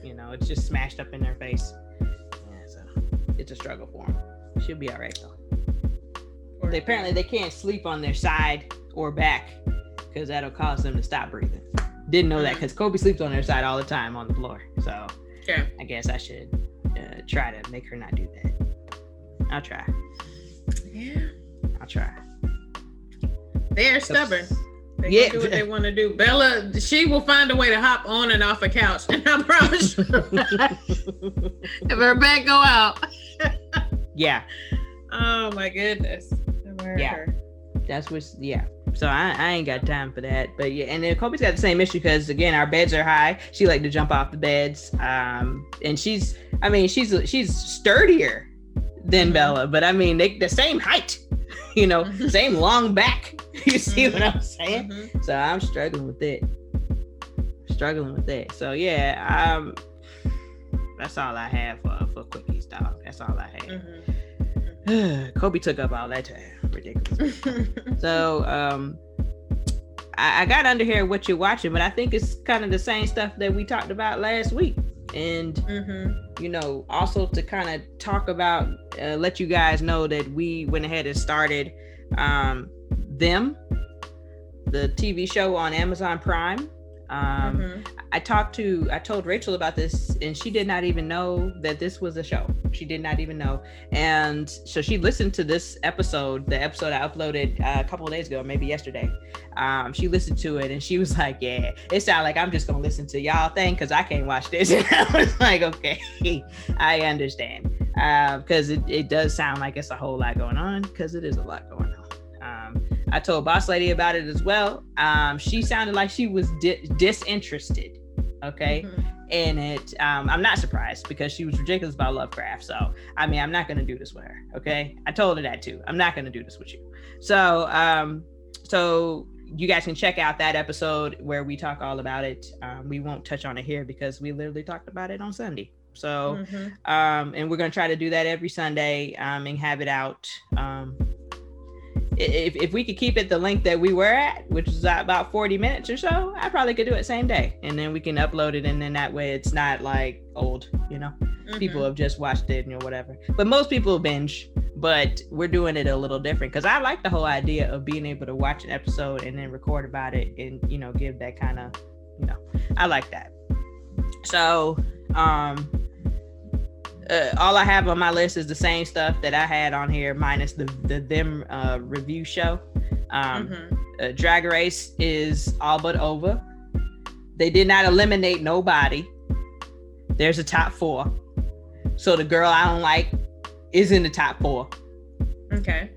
you know, it's just smashed up in her face. Yeah, so it's a struggle for them. She'll be all right though. They, apparently, they can't sleep on their side or back because that'll cause them to stop breathing. Didn't know that because hmm. Kobe sleeps on their side all the time on the floor. So I guess I should uh, try to make her not do that. I'll try. Yeah. I'll try. They're stubborn. They yeah. do what they want to do. Bella, she will find a way to hop on and off a couch, and *laughs* I promise you, *laughs* if her back go out. yeah. *laughs* Oh my goodness. Yeah. Her. That's what's yeah. So I, I ain't got time for that. But yeah, and then Kobe's got the same issue because again, our beds are high. She like to jump off the beds. Um, and she's I mean, she's she's sturdier than. Bella, but I mean, they the same height, *laughs* you know, *laughs* same long back. *laughs* You see what I'm saying? Mhm. So I'm struggling with it. Struggling with that. So yeah, um, that's all I have for for quickies, dog. That's all I have. Mhm. *sighs* Kobe took up all that time. Ridiculous. So um I, I got under here what you're watching, but I think it's kind of the same stuff that we talked about last week. And Mhm. you know, also to kind of talk about uh, let you guys know that we went ahead and started um them the TV show on Amazon Prime. Um Mhm. I talked to, I told Rachel about this, and she did not even know that this was a show. She did not even know, and so she listened to this episode, the episode I uploaded uh, a couple of days ago, maybe yesterday. Um, she listened to it, and she was like, "Yeah, it sounded like I'm just gonna listen to y'all thing because I can't watch this." *laughs* And I was like, "Okay, *laughs* I understand," because it, it does sound like it's a whole lot going on, because it is a lot going on. Um, I told Boss Lady about it as well. Um, she sounded like she was di- disinterested. Okay, Mhm. in it. Um, I'm not surprised because she was ridiculous about Lovecraft. So I mean, I'm not gonna do this with her. Okay, I told her that too. I'm not gonna do this with you. So um, so you guys can check out that episode where we talk all about it. Um, we won't touch on it here because we literally talked about it on Sunday. So Mhm. um, and we're gonna try to do that every Sunday um, and have it out. Um, if, if we could keep it the length that we were at, which is about 40 minutes or so, I probably could do it same day, and then we can upload it, and then that way it's not like old, you know. People Mhm. have just watched it, and you know, whatever. But most people binge, but we're doing it a little different because I like the whole idea of being able to watch an episode and then record about it, and you know, give that kind of, you know, I like that. So, um, uh, all I have on my list is the same stuff that I had on here, minus the the them uh, review show. Um, Mhm. uh, Drag Race is all but over. They did not eliminate nobody. There's a top four. So the girl I don't like is in the top four. Okay.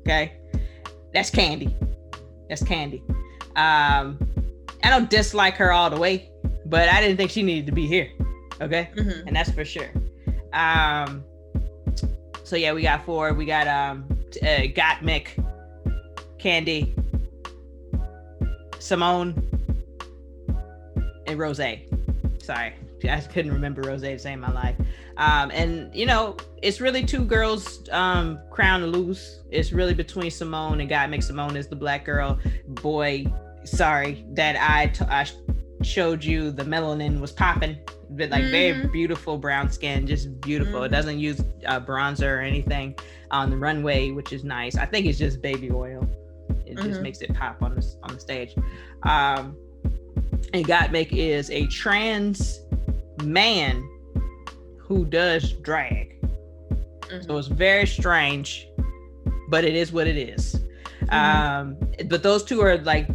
Okay. That's Candy. That's Candy. Um, I don't dislike her all the way, but I didn't think she needed to be here. Okay Mhm. and that's for sure. Um, so yeah, we got four. We got um, uh, Gottmik, Candy, Simone, and Rose. Sorry, I couldn't remember Rose's name in my life. Um, and you know, it's really two girls um, crown to lose. It's really between Simone and Gottmik. Simone is the black girl. Boy, sorry that I t- I showed you the melanin was popping but like very Mhm. beautiful brown skin just beautiful it Mhm. doesn't use uh, bronzer or anything on the runway which is nice i think it's just baby oil it just Mhm. makes it pop on the on the stage um and gottmik is a trans man who does drag so it's very strange but it is what it is Mhm. um but those two are like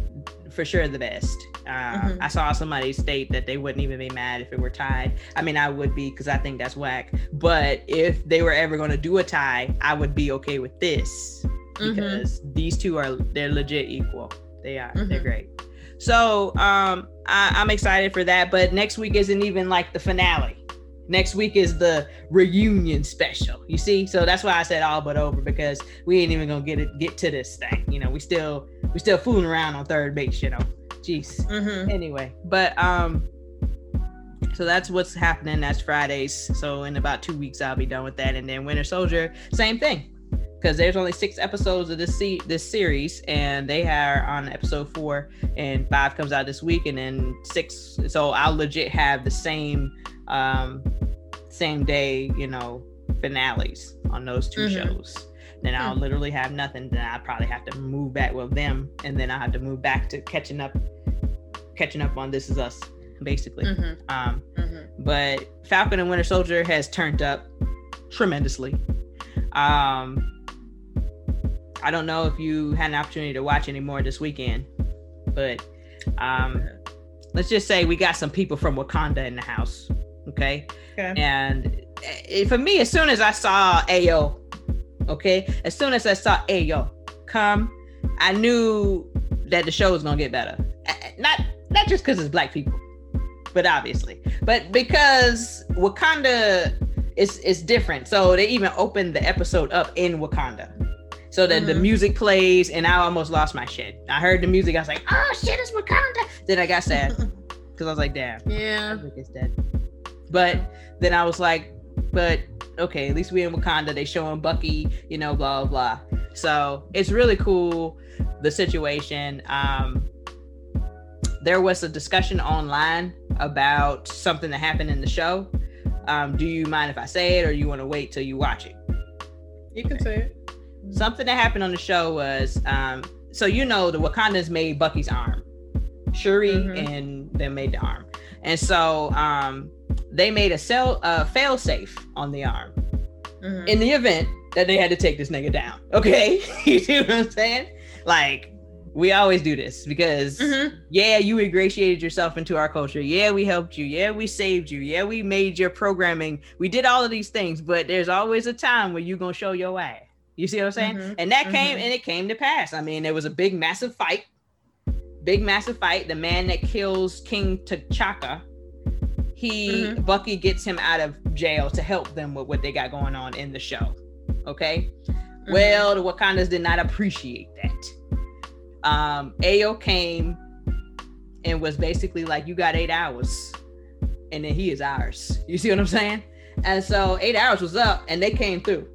for sure the best uh, Mhm. i saw somebody state that they wouldn't even be mad if it were tied. I mean i would be because i think that's whack. But if they were ever going to do a tie i would be okay with this Mhm. because these two are they're legit equal. They are. They're Mhm. great. So um I, i'm excited for that. But next week isn't even like the finale. Next week is the reunion special. You see? So that's why i said all but over because we ain't even gonna get it get to this thing. You know we still we still fooling around on third base you know jeez. Mhm. anyway but um so that's what's happening. That's fridays. So in about two weeks i'll be done with that. And then winter soldier same thing. Because there's only six episodes of this se- this series and they are on episode four and five comes out this week and then six so i'll legit have the same um same day you know finales on those 2 Mhm. shows then i'll Hmm. literally have nothing then i'll probably have to move back with them and then i'll have to move back to catching up catching up on this is us basically Mhm. um Mhm. but falcon and winter soldier has turned up tremendously um i don't know if you had an opportunity to watch any more this weekend but um let's just say we got some people from wakanda in the house okay Okay. and eh, for me as soon as i saw ayo okay as soon as i saw ayo come i knew that the show was gonna get better not not just because it's black people but obviously but because wakanda it's it's different. So they even opened the episode up in Wakanda. So that the Mhm. music plays, and I almost lost my shit. I heard the music, I was like, "Oh shit, it's Wakanda!" Then I got sad *laughs* because I was like, "Damn, yeah. Is dead." But then I was like, "But okay, at least we in Wakanda. They showing Bucky, you know, blah blah blah." So it's really cool the situation. Um, there was a discussion online about something that happened in the show. Um, do you mind if I say it, or you want to wait till you watch it? You can say it. Something that happened on the show was, um, so you know, the Wakandans made Bucky's arm, Shuri, Mhm. and they made the arm, and so um, they made a cell uh, fail safe on the arm Mhm. in the event that they had to take this nigga down. Okay, *laughs* you see what I'm saying? Like we always do this because Mhm. yeah, you ingratiated yourself into our culture. Yeah, we helped you. Yeah, we saved you. Yeah, we made your programming. We did all of these things, but there's always a time where you're gonna show your ass. You see what I'm saying? Mhm. And that came Mhm. and it came to pass. I mean, there was a big massive fight. Big massive fight. The man that kills King T'Chaka, he Mhm. Bucky gets him out of jail to help them with what they got going on in the show. Okay. Mhm. Well, the Wakandas did not appreciate that. Um, Ayo came and was basically like, "You got eight hours, and then he is ours." You see what I'm saying? And so eight hours was up, and they came through.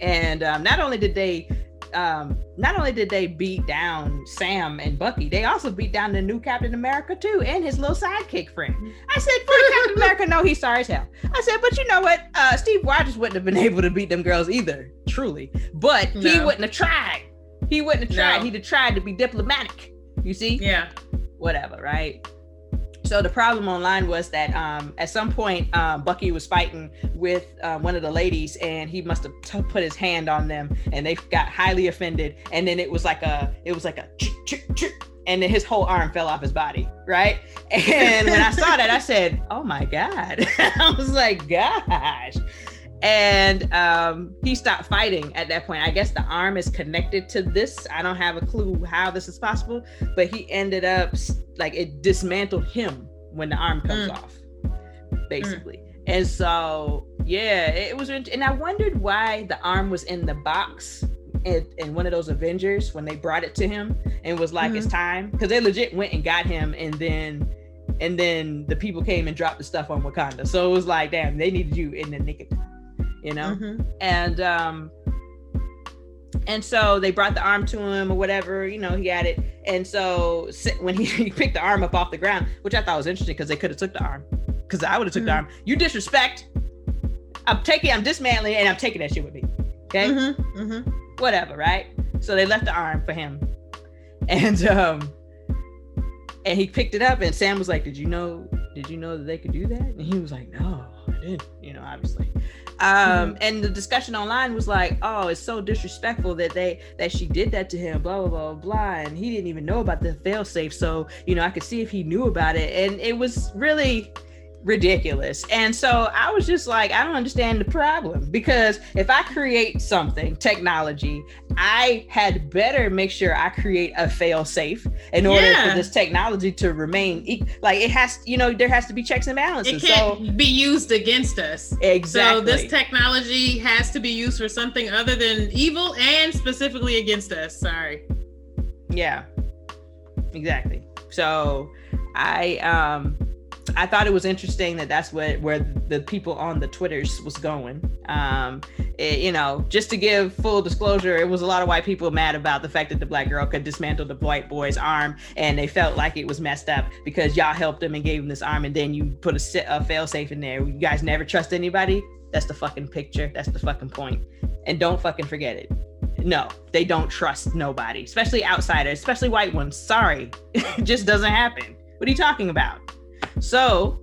And um, not only did they, um, not only did they beat down Sam and Bucky, they also beat down the new Captain America too, and his little sidekick friend. I said, "For *laughs* Captain America, no, he's sorry as hell." I said, "But you know what? Uh, Steve Rogers wouldn't have been *laughs* able to beat them girls either, truly. But he wouldn't have tried. He wouldn't have tried. No. He'd have tried to be diplomatic. You see? yeah. whatever, right? So the problem online was that um, at some point um, Bucky was fighting with um, one of the ladies, and he must have t- put his hand on them, and they got highly offended. And then it was like a, it was like a, and then his whole arm fell off his body, right? And when I saw that, I said, "Oh my god!" *laughs* I was like, "Gosh." And um, he stopped fighting at that point. I guess the arm is connected to this. I don't have a clue how this is possible, but he ended up like it dismantled him when the arm comes Mm. off, basically. And so, yeah, it was. And I wondered why the arm was in the box in, in one of those Avengers when they brought it to him and was like, "It's time," because they legit went and got him, and then. And then the people came and dropped the stuff on Wakanda. So it was like, damn, they needed you in the nick of time, you know? Mhm. and um and so they brought the arm to him or whatever you know he had it and so when he, *laughs* he picked the arm up off the ground which i thought was interesting because they could have took the arm because i would have took the Mhm. arm you disrespect i'm taking i'm dismantling and i'm taking that shit with me okay Mm-hmm. Mm-hmm. whatever right so they left the arm for him and um and he picked it up and sam was like did you know did you know that they could do that? And he was like no i didn't you know obviously. Um and the discussion online was like oh it's so disrespectful that they that she did that to him blah blah blah blah and he didn't even know about the fail safe. So you know i could see if he knew about it. And it was really ridiculous and so i was just like i don't understand the problem because if i create something technology i had better make sure i create a fail safe in order Yeah. for this technology to remain e- like it has you know there has to be checks and balances. It can't so be used against us. exactly So this technology has to be used for something other than evil and specifically against us. Sorry. Yeah. Exactly. So I um I thought it was interesting that that's what where the people on the Twitters was going. Um, it- you know, just to give full disclosure, it was a lot of white people mad about the fact that the black girl could dismantle the white boy's arm, and they felt like it was messed up because y'all helped him and gave him this arm, and then you put a, a fail safe in there. You guys never trust anybody. That's the fucking picture. That's the fucking point. And don't fucking forget it. No, they don't trust nobody, especially outsiders, especially white ones. Sorry, *laughs* it just doesn't happen. What are you talking about? So,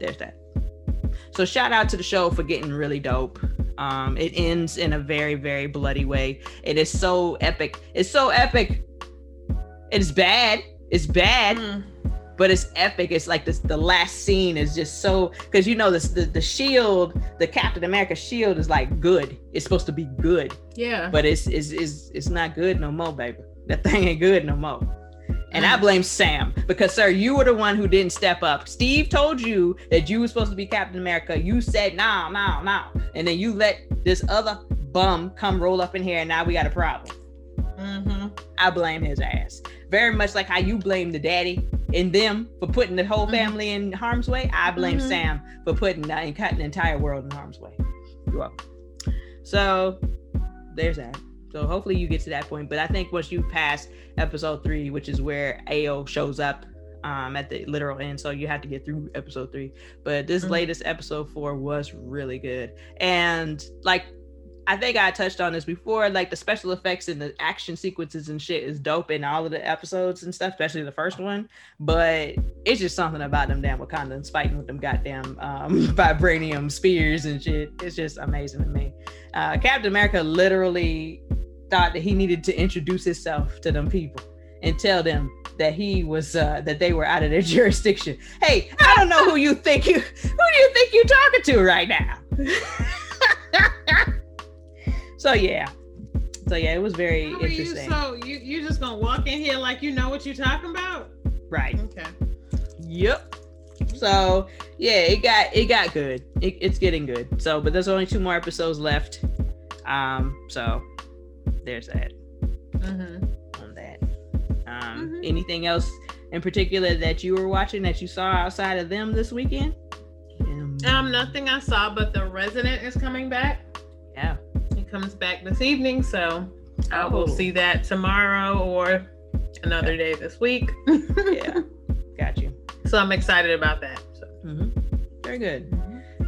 there's that. So, shout out to the show for getting really dope. Um, it ends in a very, very bloody way. It is so epic. It's so epic. It's bad. It's bad Mm. but it's epic. It's like this. The last scene is just so because you know this the the shield, the Captain America shield is like good. It's supposed to be good, Yeah. but it's it's it's it's not good no more, baby. That thing ain't good no more. And I blame Sam because, sir, you were the one who didn't step up. Steve told you that you were supposed to be Captain America. You said, no, no, no. And then you let this other bum come roll up in here, and now we got a problem. Mhm. I blame his ass. Very much like how you blame the daddy and them for putting the whole Mhm. family in harm's way. I blame Mhm. Sam for putting the, and cutting the entire world in harm's way. You're welcome. So there's that. So hopefully you get to that point. But I think once you pass episode three, which is where Ayo shows up um at the literal end, so you have to get through episode three. But this Mhm. latest episode four was really good. And like I think I touched on this before. Like the special effects and the action sequences and shit is dope in all of the episodes and stuff, especially the first one. But it's just something about them damn Wakandans fighting with them goddamn um, *laughs* vibranium spears and shit. It's just amazing to me. Uh, Captain America literally thought that he needed to introduce himself to them people and tell them that he was uh, that they were out of their *laughs* jurisdiction. Hey, I don't know who you think you who do you think you're talking to right now? *laughs* so yeah. So yeah, it was very How are you interesting. so you you just gonna walk in here like you know what you're talking about? right. Okay. Yep. So yeah, it got it got good. It, it's getting good. So, but there's only two more episodes left. Um, so there's that Mm-hmm. on that. Um, Mhm. anything else in particular that you were watching that you saw outside of them this weekend? Um, nothing I saw, but the resident is coming back. yeah. He comes back this evening, so I will Oh. see that tomorrow or another day this week. Yeah. *laughs* Got you. so I'm excited about that. So. hmm Very good.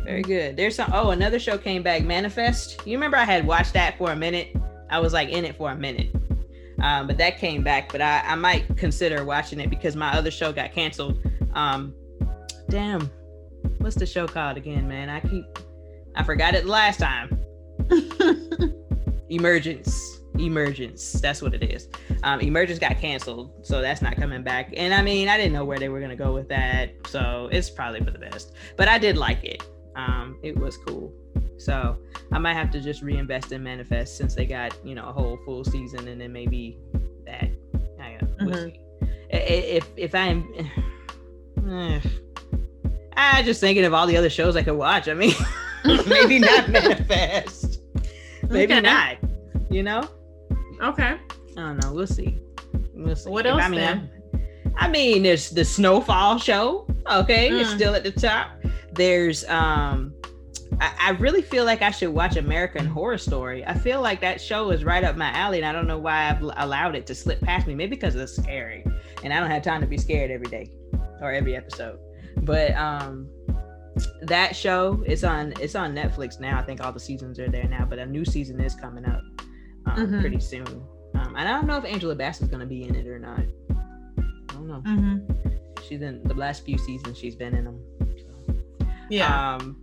Very good. There's some. Oh, another show came back, Manifest. You remember I had watched that for a minute. I was like in it for a minute, um, but that came back. But I, I might consider watching it because my other show got canceled. Um, damn, what's the show called again, man? I keep, I forgot it last time. *laughs* Emergence. Emergence. That's what it is. Um, Emergence got canceled, so that's not coming back. And I mean, I didn't know where they were gonna go with that, so it's probably for the best. But I did like it. Um, it was cool. So I might have to just reinvest in Manifest since they got you know a whole full season, and then maybe that. I we'll. I- i- If if *sighs* I'm, eh, I just thinking of all the other shows I could watch. I mean, *laughs* maybe *laughs* not Manifest. Maybe Okay. not. You know. Okay. I don't know. We'll see. We'll see. What If- else I mean? I, mean, there's the Snowfall show. Okay, it's Mm. still at the top. There's um, I, I really feel like I should watch American Horror Story. I feel like that show is right up my alley, and I don't know why I've allowed it to slip past me. Maybe because it's scary, and I don't have time to be scared every day or every episode. But um, that show it's on it's on Netflix now. I think all the seasons are there now, but a new season is coming up um, Mhm. pretty soon. Um, and I don't know if Angela Bassett's gonna be in it or not. I don't know. Mm-hmm. She's in the last few seasons. She's been in them. Yeah. Um,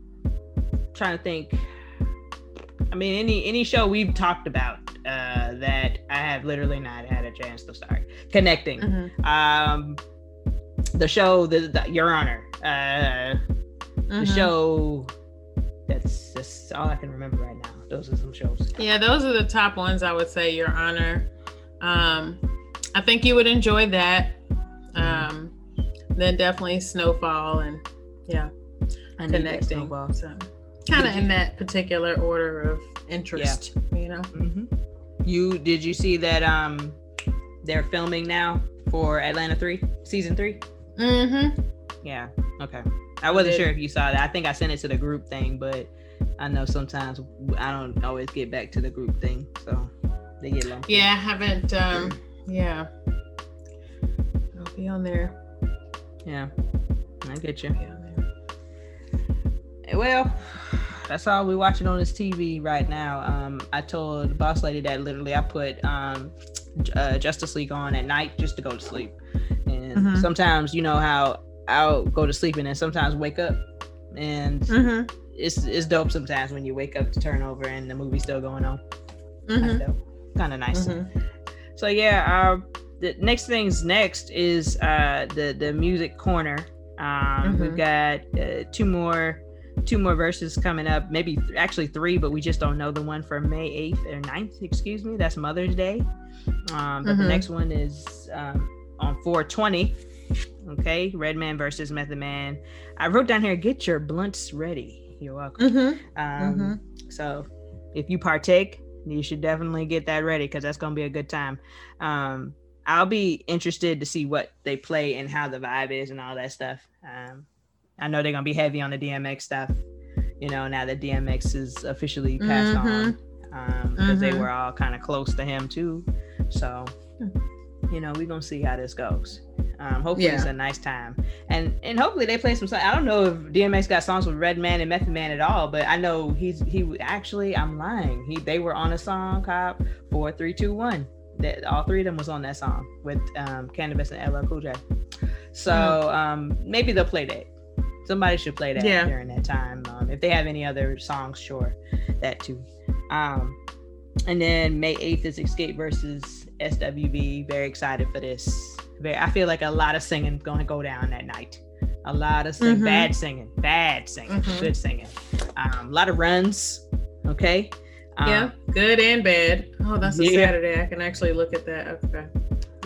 trying to think. I mean, any any show we've talked about uh, that I have literally not had a chance to start connecting. Mhm. Um, the show, the, the Your Honor, uh, the Mhm. show. That's that's all I can remember right now. Those are some shows. Yeah, those are the top ones I would say, Your Honor. Um, I think you would enjoy that. Um, then definitely Snowfall and yeah, I need that connecting. snowball. So kind of in that particular order of interest, you know. hmm You did you see that um they're filming now for Atlanta three season three? Mm-hmm. Yeah. Okay. I wasn't did. sure if you saw that. I think I sent it to the group thing, but I know sometimes I don't always get back to the group thing, so they get lumped. Yeah, I haven't. Um, yeah, I'll be on there. Yeah. I get you. Be on there. Well, that's all we're watching on this TV right now. Um, I told the boss lady that literally I put um, uh, Justice League on at night just to go to sleep. And Mhm. sometimes, you know how I'll go to sleep and then sometimes wake up, and Mm-hmm. it's it's dope sometimes when you wake up to turn over and the movie's still going on. Mm-hmm. Kind of nice. Mm-hmm. So yeah, uh, the next things next is uh, the the music corner. Um, We've got uh, two more two more verses coming up, maybe th- actually three, but we just don't know the one for May eighth or 9th, Excuse me, that's Mother's Day. Um, but the Mhm. next one is um, on 420. Okay, Redman versus Method Man. I wrote down here, get your blunts ready. You're welcome. Mm-hmm. Um, Mhm. So if you partake, you should definitely get that ready because that's gonna be a good time. Um, I'll be interested to see what they play and how the vibe is and all that stuff. Um, I know they're gonna be heavy on the DMX stuff. You know, now that DMX is officially passed on, um, because they Mhm. were all kind of close to him too. So, you know, we're gonna see how this goes. Um, hopefully it's a nice time, and and hopefully they play some. I don't know if DMX got songs with Redman and Method Man at all, but I know he's he actually. I'm lying. He they were on a song called Four Three Two One. That all three of them was on that song with um, Canibus and LL Cool J. So um, maybe they'll play that. Somebody should play that Yeah. during that time. Um, if they have any other songs, sure, that too. Um, and then May 8th is Xscape versus SWV. Very excited for this. Very, I feel like a lot of singing going to go down that night. A lot of sing, Mhm. bad singing, bad singing, Mhm. good singing. Um, a lot of runs. Okay. Um, yeah, good and bad. Oh, that's a yeah. Saturday. I can actually look at that. Okay.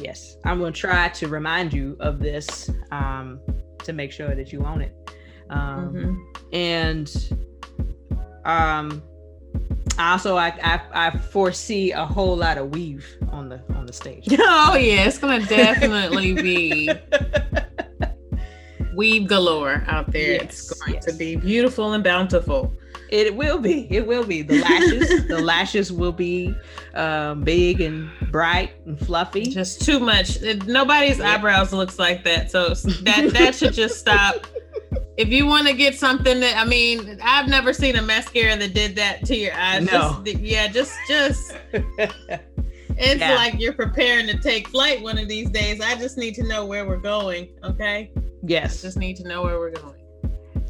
Yes, I'm going to try to remind you of this um, to make sure that you own it. Um, Mhm. and um also I, I i foresee a whole lot of weave on the on the stage *laughs* Oh yeah, it's gonna definitely be *laughs* weave galore out there. it's Yes, going to be beautiful and bountiful. It will be it will be the lashes the *laughs* lashes will be um big and bright and fluffy Just too much. It- nobody's Yep. eyebrows looks like that, so that that should just stop. If you want to get something that I mean, I've never seen a mascara that did that to your eyes. No. Just, yeah, just just *laughs* it's Yeah. like you're preparing to take flight one of these days. I just need to know where we're going. Okay, I yes just need to know where we're going.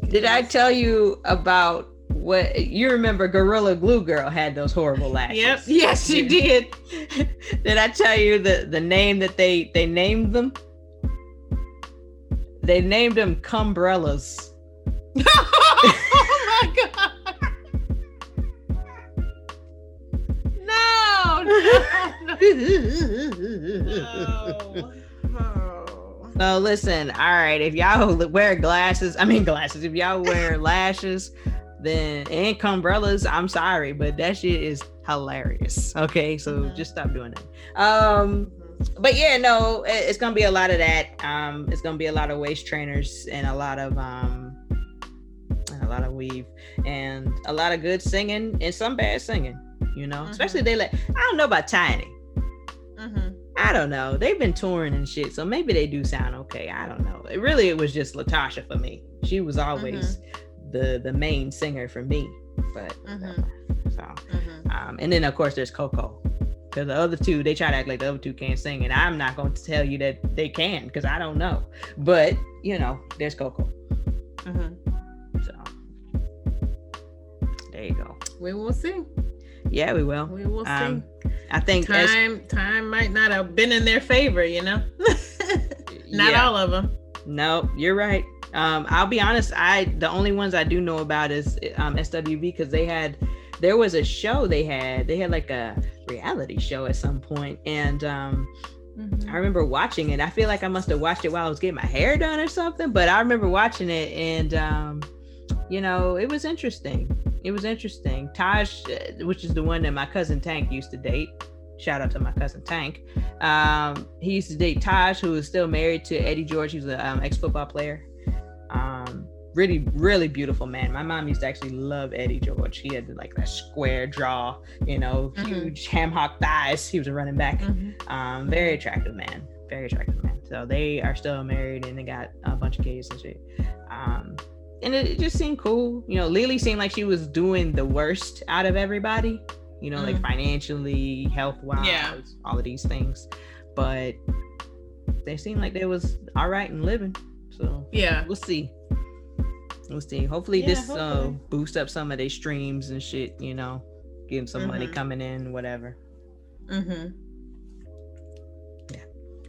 did i tell you about what you remember gorilla glue girl had those horrible lashes Yep. *laughs* Yes, she did. *laughs* did i tell you the the name that they they named them they named them cumbrellas *laughs* oh my god. No. No. no. Oh. So listen, all right, if y'all wear glasses, I mean glasses, if y'all wear lashes, then and umbrellas, I'm sorry, but that shit is hilarious. Okay, so Mhm. just stop doing that. Um, but yeah, no, it- it's gonna be a lot of that. Um, it's gonna be a lot of waist trainers and a lot of um, and a lot of weave and a lot of good singing and some bad singing. You know, Mhm. especially they like I don't know about Tiny. Mhm. I don't know. They've been touring and shit, so maybe they do sound okay. I don't know. It really it was just Latasha for me. She was always the the main singer for me. But Mhm. so Mhm. um and then of course there's Coko. Because the other two, they try to act like the other two can't sing, and I'm not going to tell you that they can because I don't know. But you know, there's Coko. Mhm. So there you go. We will see. Yeah, we will. We will see. Um, I think as- time time might not have been in their favor, you know. *laughs* not yeah. all of them. No, you're right. Um, I'll be honest. I the only ones I do know about is um, SWV because they had there was a show they had. They had like a reality show at some point, and um, I remember watching it. I feel like I must have watched it while I was getting my hair done or something. But I remember watching it, and um, you know, it was interesting. It was interesting. Taj, uh, which is the one that my cousin Tank used to date. Shout out to my cousin Tank. Um, he used to date Taj, who is still married to Eddie George. He was an um, ex-football player. Um, really, really beautiful man. My mom used to actually love Eddie George. He had like that square jaw, you know, Mhm. huge ham hock thighs. He was a running back. Mhm. Um, very attractive man. Very attractive man. So they are still married and they got a bunch of kids and shit. Um, and it, it just seemed cool. You know, Lily seemed like she was doing the worst out of everybody. You know, like Mm. financially, health wise, Yeah. all of these things. But they seemed like they was all right and living. So Yeah. we'll see. We'll see. Hopefully Yeah, this uh hopefully. boost up some of their streams and shit, you know, getting some money Mhm. coming in, whatever. hmm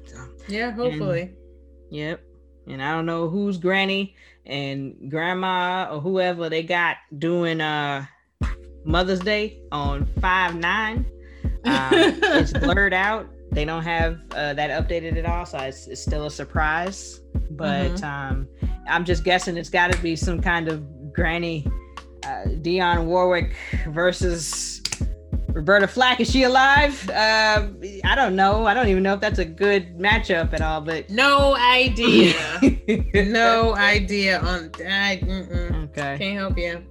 So Yeah. Hopefully. Yep. And I don't know who's granny and grandma or whoever they got doing uh Mother's Day on five nine. Um, it's *laughs* blurred out. they don't have uh, that updated at all, so it's, it's still a surprise. But Mhm. um, I'm just guessing it's got to be some kind of granny uh, Dionne Warwick versus Roberta Flack. Is she alive? Uh, I don't know. I don't even know if that's a good matchup at all. But No idea. *laughs* no idea on that. Mm-mm. Okay, Can't help you.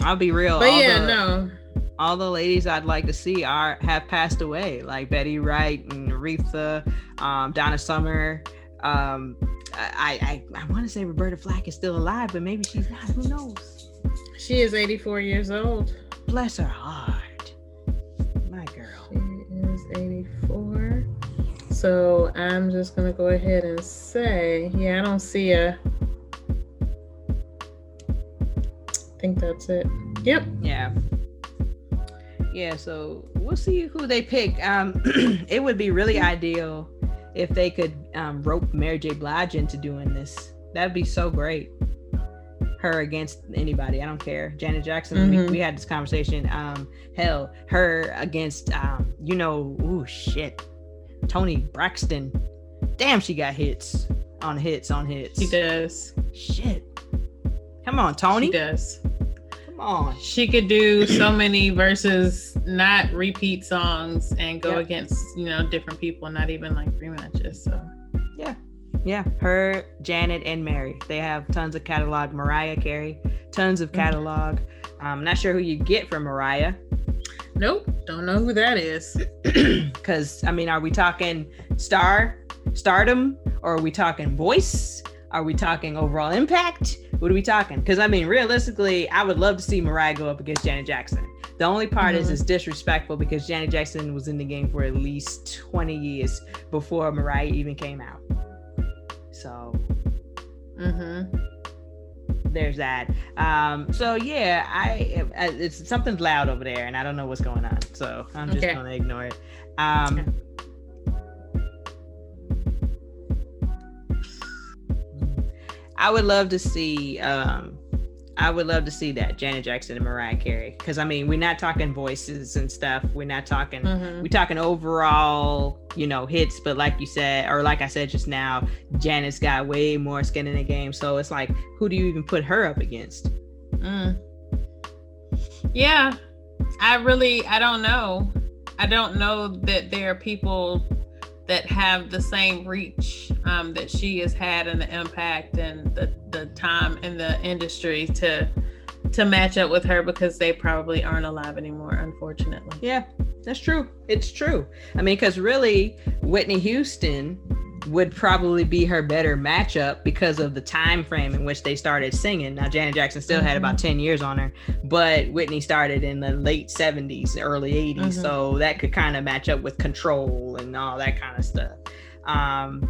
I'll be real. But all yeah, the- no. all the ladies I'd like to see are have passed away, like Betty Wright and Aretha, um, Donna Summer. Um, I I, I want to say Roberta Flack is still alive, but maybe she's not. Who knows? She is 84 years old. Bless her heart, my girl. She is 84. So I'm just gonna go ahead and say, yeah, I don't see a. I think that's it. Yep. Yeah. Yeah, so we'll see who they pick. Um, *clears throat* it would be really ideal if they could um, rope Mary J. Blige into doing this. That'd be so great. Her against anybody, I don't care. Janet Jackson, we, Mhm. we had this conversation. Um, hell, her against, um, you know, ooh shit, Toni Braxton. Damn, she got hits on hits on hits. She does. Shit. Come on, Toni. She does. Come on. She could do so many verses, not repeat songs, and go Yeah. against you know different people, not even like rematches. So Yeah, yeah. her, Janet, and Mary. They have tons of catalog. Mariah Carey, tons of Mhm. catalog. I'm not sure who you get from Mariah, nope, don't know who that is. *clears throat* because I mean, are we talking star, stardom, or are we talking voice? Are we talking overall impact? What are we talking? Because I mean, realistically, I would love to see Mariah go up against Janet Jackson. The only part is Mhm. it's disrespectful because Janet Jackson was in the game for at least 20 years before Mariah even came out. So Mm-hmm. there's that. Um, so yeah, I, I it's something's loud over there, and I don't know what's going on. So I'm just Okay. gonna ignore it. Um, I would love to see. Um, I would love to see that Janet Jackson and Mariah Carey, because I mean, we're not talking voices and stuff. We're not talking. Mm-hmm. We're talking overall, you know, hits. But like you said, or like I said just now, Janet's got way more skin in the game. So it's like, who do you even put her up against? Mm. Yeah, I really I don't know. I don't know that there are people that have the same reach um, that she has had and the impact and the, the time in the industry to to match up with her because they probably aren't alive anymore, unfortunately. Yeah, that's true. It's true. I mean, because really, Whitney Houston would probably be her better matchup because of the time frame in which they started singing. Now, Janet Jackson still had about 10 years on her, but Whitney started in the late 70s, early 80s. Mhm. So that could kind of match up with control and all that kind of stuff. Um,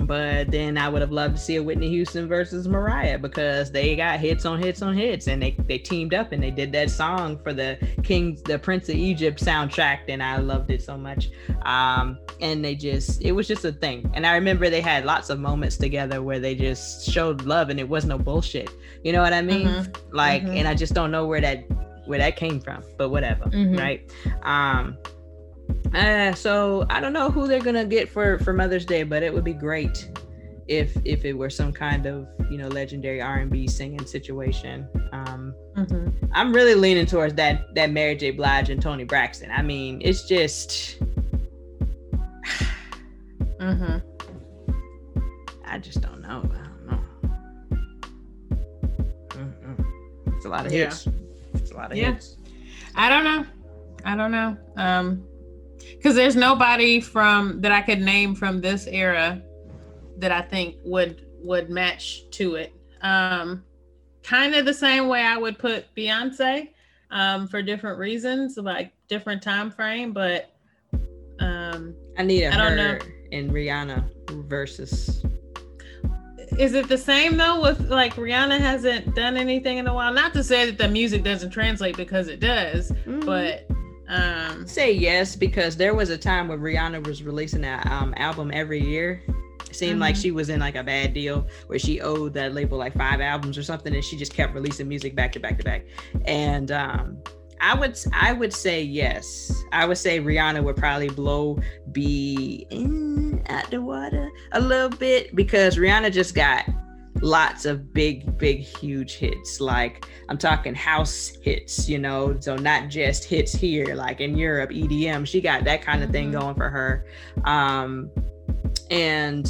but then I would have loved to see a Whitney Houston versus Mariah because they got hits on hits on hits and they, they teamed up and they did that song for the King, the Prince of Egypt soundtrack, and I loved it so much. Um, and they just, it was just a thing. And I remember they had lots of moments together where they just showed love and it was no bullshit. You know what I mean? Mhm. Like, Mhm. and I just don't know where that where that came from, but whatever, Mhm. right? Um, uh, so I don't know who they're gonna get for for Mother's Day, but it would be great if if it were some kind of you know legendary R and B singing situation. Um, Mhm. I'm really leaning towards that that Mary J. Blige and Toni Braxton. I mean, it's just Mhm. I just don't know. I don't know. It's a lot of Yeah. hits. It's a lot of Yeah. hits. I don't know. I don't know. Um, because there's nobody from that I could name from this era that I think would would match to it. Um, kind of the same way I would put Beyonce, um, for different reasons, like different time frame, but um, I need a I don't know. and Rihanna versus. is it the same though with like Rihanna hasn't done anything in a while? Not to say that the music doesn't translate because it does, Mm. but um say yes because there was a time where Rihanna was releasing an um, album every year. It seemed like Mhm. she was in like a bad deal where she owed that label like five albums or something, and she just kept releasing music back to back to back. And um, I would I would say yes. I would say Rihanna would probably blow B in at the water a little bit because Rihanna just got lots of big, big, huge hits. Like I'm talking house hits, you know, so not just hits here, like in Europe, EDM. She got that kind of thing Mhm. going for her. Um, and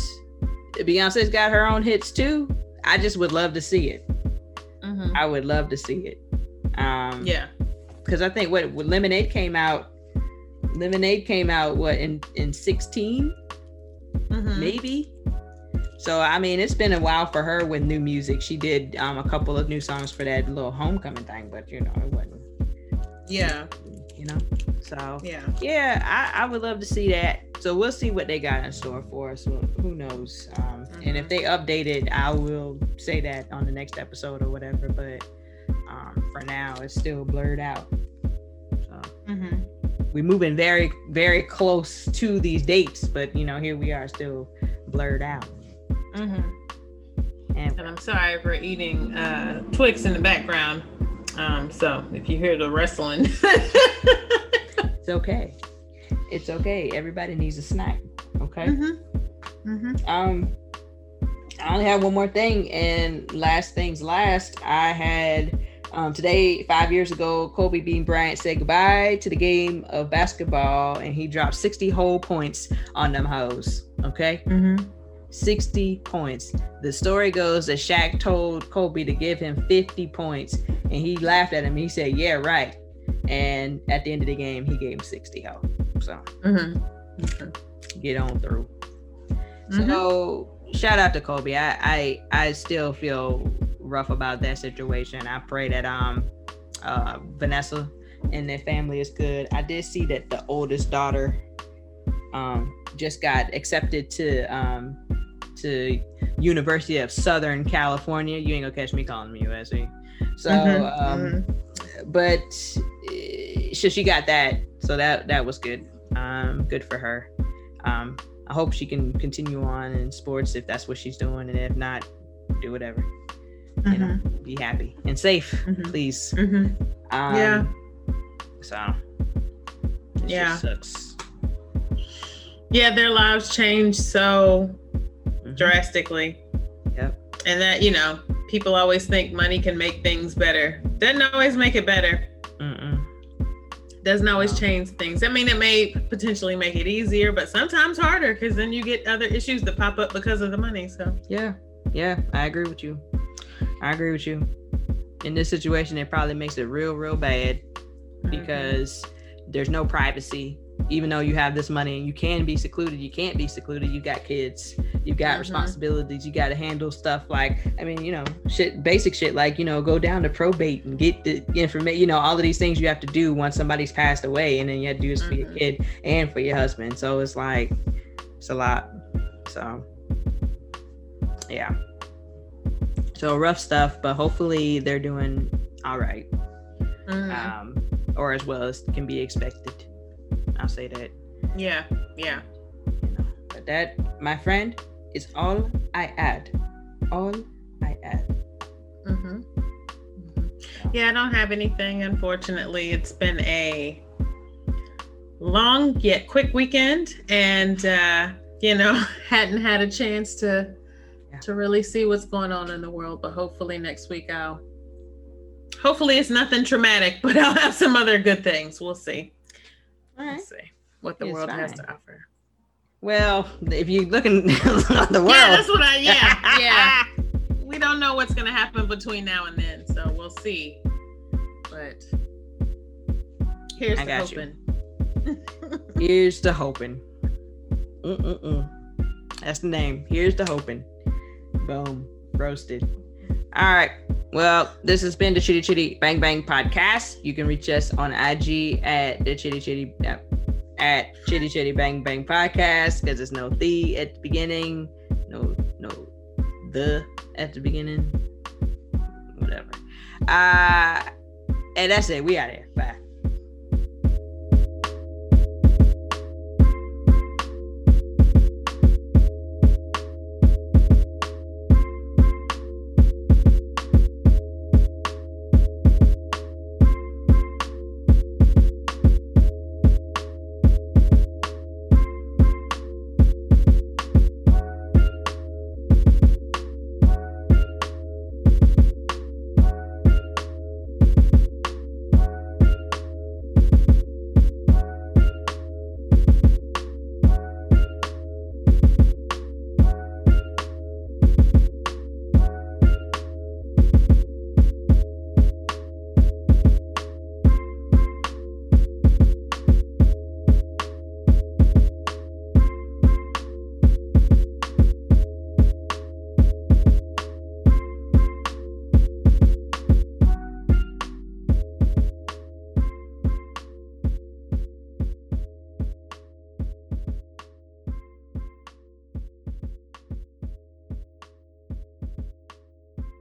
Beyonce's got her own hits too. I just would love to see it. Mhm. I would love to see it. Um, Yeah. because I think what, what Lemonade came out. Lemonade came out what in in 16 Mhm. maybe. So I mean, it's been a while for her with new music. She did um, a couple of new songs for that little homecoming thing, but you know, it wasn't. Yeah. You know, so Yeah. yeah, I, I would love to see that. So we'll see what they got in store for us. So who knows? Um, And if Mhm. they update it, I will say that on the next episode or whatever. But um, for now, it's still blurred out. So Mhm. we're moving very, very close to these dates, but you know, here we are still blurred out. Mhm. And And I'm sorry for eating uh, Twix in the background. Um, so if you hear the wrestling, *laughs* It's okay. It's okay. Everybody needs a snack. Okay. Mhm. Mhm. Um, I only have one more thing, and last things last, I had um, today five years ago, Kobe Bean Bryant said goodbye to the game of basketball, and he dropped 60 whole points on them hoes. Okay. Mhm. 60 points. The story goes that Shaq told Kobe to give him 50 points, and he laughed at him. He said, "Yeah, right." And at the end of the game, he gave him 60 ho. So Mhm. get on through. Mhm. So shout out to Kobe. I, I I still feel rough about that situation. I pray that um uh Vanessa and their family is good. I did see that the oldest daughter um just got accepted to um to University of Southern California. You ain't gonna catch me calling them USC. So Mhm. um Mhm. but uh, so she got that so that that was good um good for her um i hope she can continue on in sports if that's what she's doing and if not do whatever you know be happy and safe Mhm. please um Yeah. so it Yeah. just sucks Yeah, their lives change so. Drastically. Yep. And that, you know, people always think money can make things better. Doesn't always make it better. Mm-mm. Doesn't always No. change things. I mean, it may potentially make it easier, but sometimes harder because then you get other issues that pop up because of the money. So, yeah yeah i agree with you i agree with you in this situation it probably makes it real real bad Mm-hmm. because there's no privacy even though you have this money and you can be secluded you can't be secluded you got kids you got Mhm. responsibilities you got to handle stuff like i mean you know shit basic shit like you know go down to probate and get the information you know all of these things you have to do once somebody's passed away and then you have to do this for your Mhm. kid and for your husband so it's like it's a lot so yeah so rough stuff but hopefully they're doing all right Mhm. um, or as well as can be expected. I'll say that. yeah, yeah. You know. But that, my friend, is all I add. All I add. hmm Yeah, I don't have anything. Unfortunately, it's been a long yet quick weekend, and uh, you know, *laughs* hadn't had a chance to Yeah. to really see what's going on in the world. But hopefully next week I'll. Hopefully it's nothing traumatic, *laughs* but I'll have some other good things. We'll see. All right. We'll see what the It's world has to offer. Well, if you're looking at *laughs* the world, Yeah, that's what I. Yeah, *laughs* yeah. we don't know what's going to happen between now and then, so we'll see. But here's I the got you. hoping. *laughs* Here's the hoping. Mm-mm-mm. That's the name. Here's the hoping. Boom. Roasted. All right. Well, this has been the Chitty Chitty Bang Bang podcast. You can reach us on IG at the Chitty Chitty uh, at Chitty Chitty Bang Bang podcast because there's no the at the beginning, no no the at the beginning, whatever. Uh, and that's it. We out here. Bye.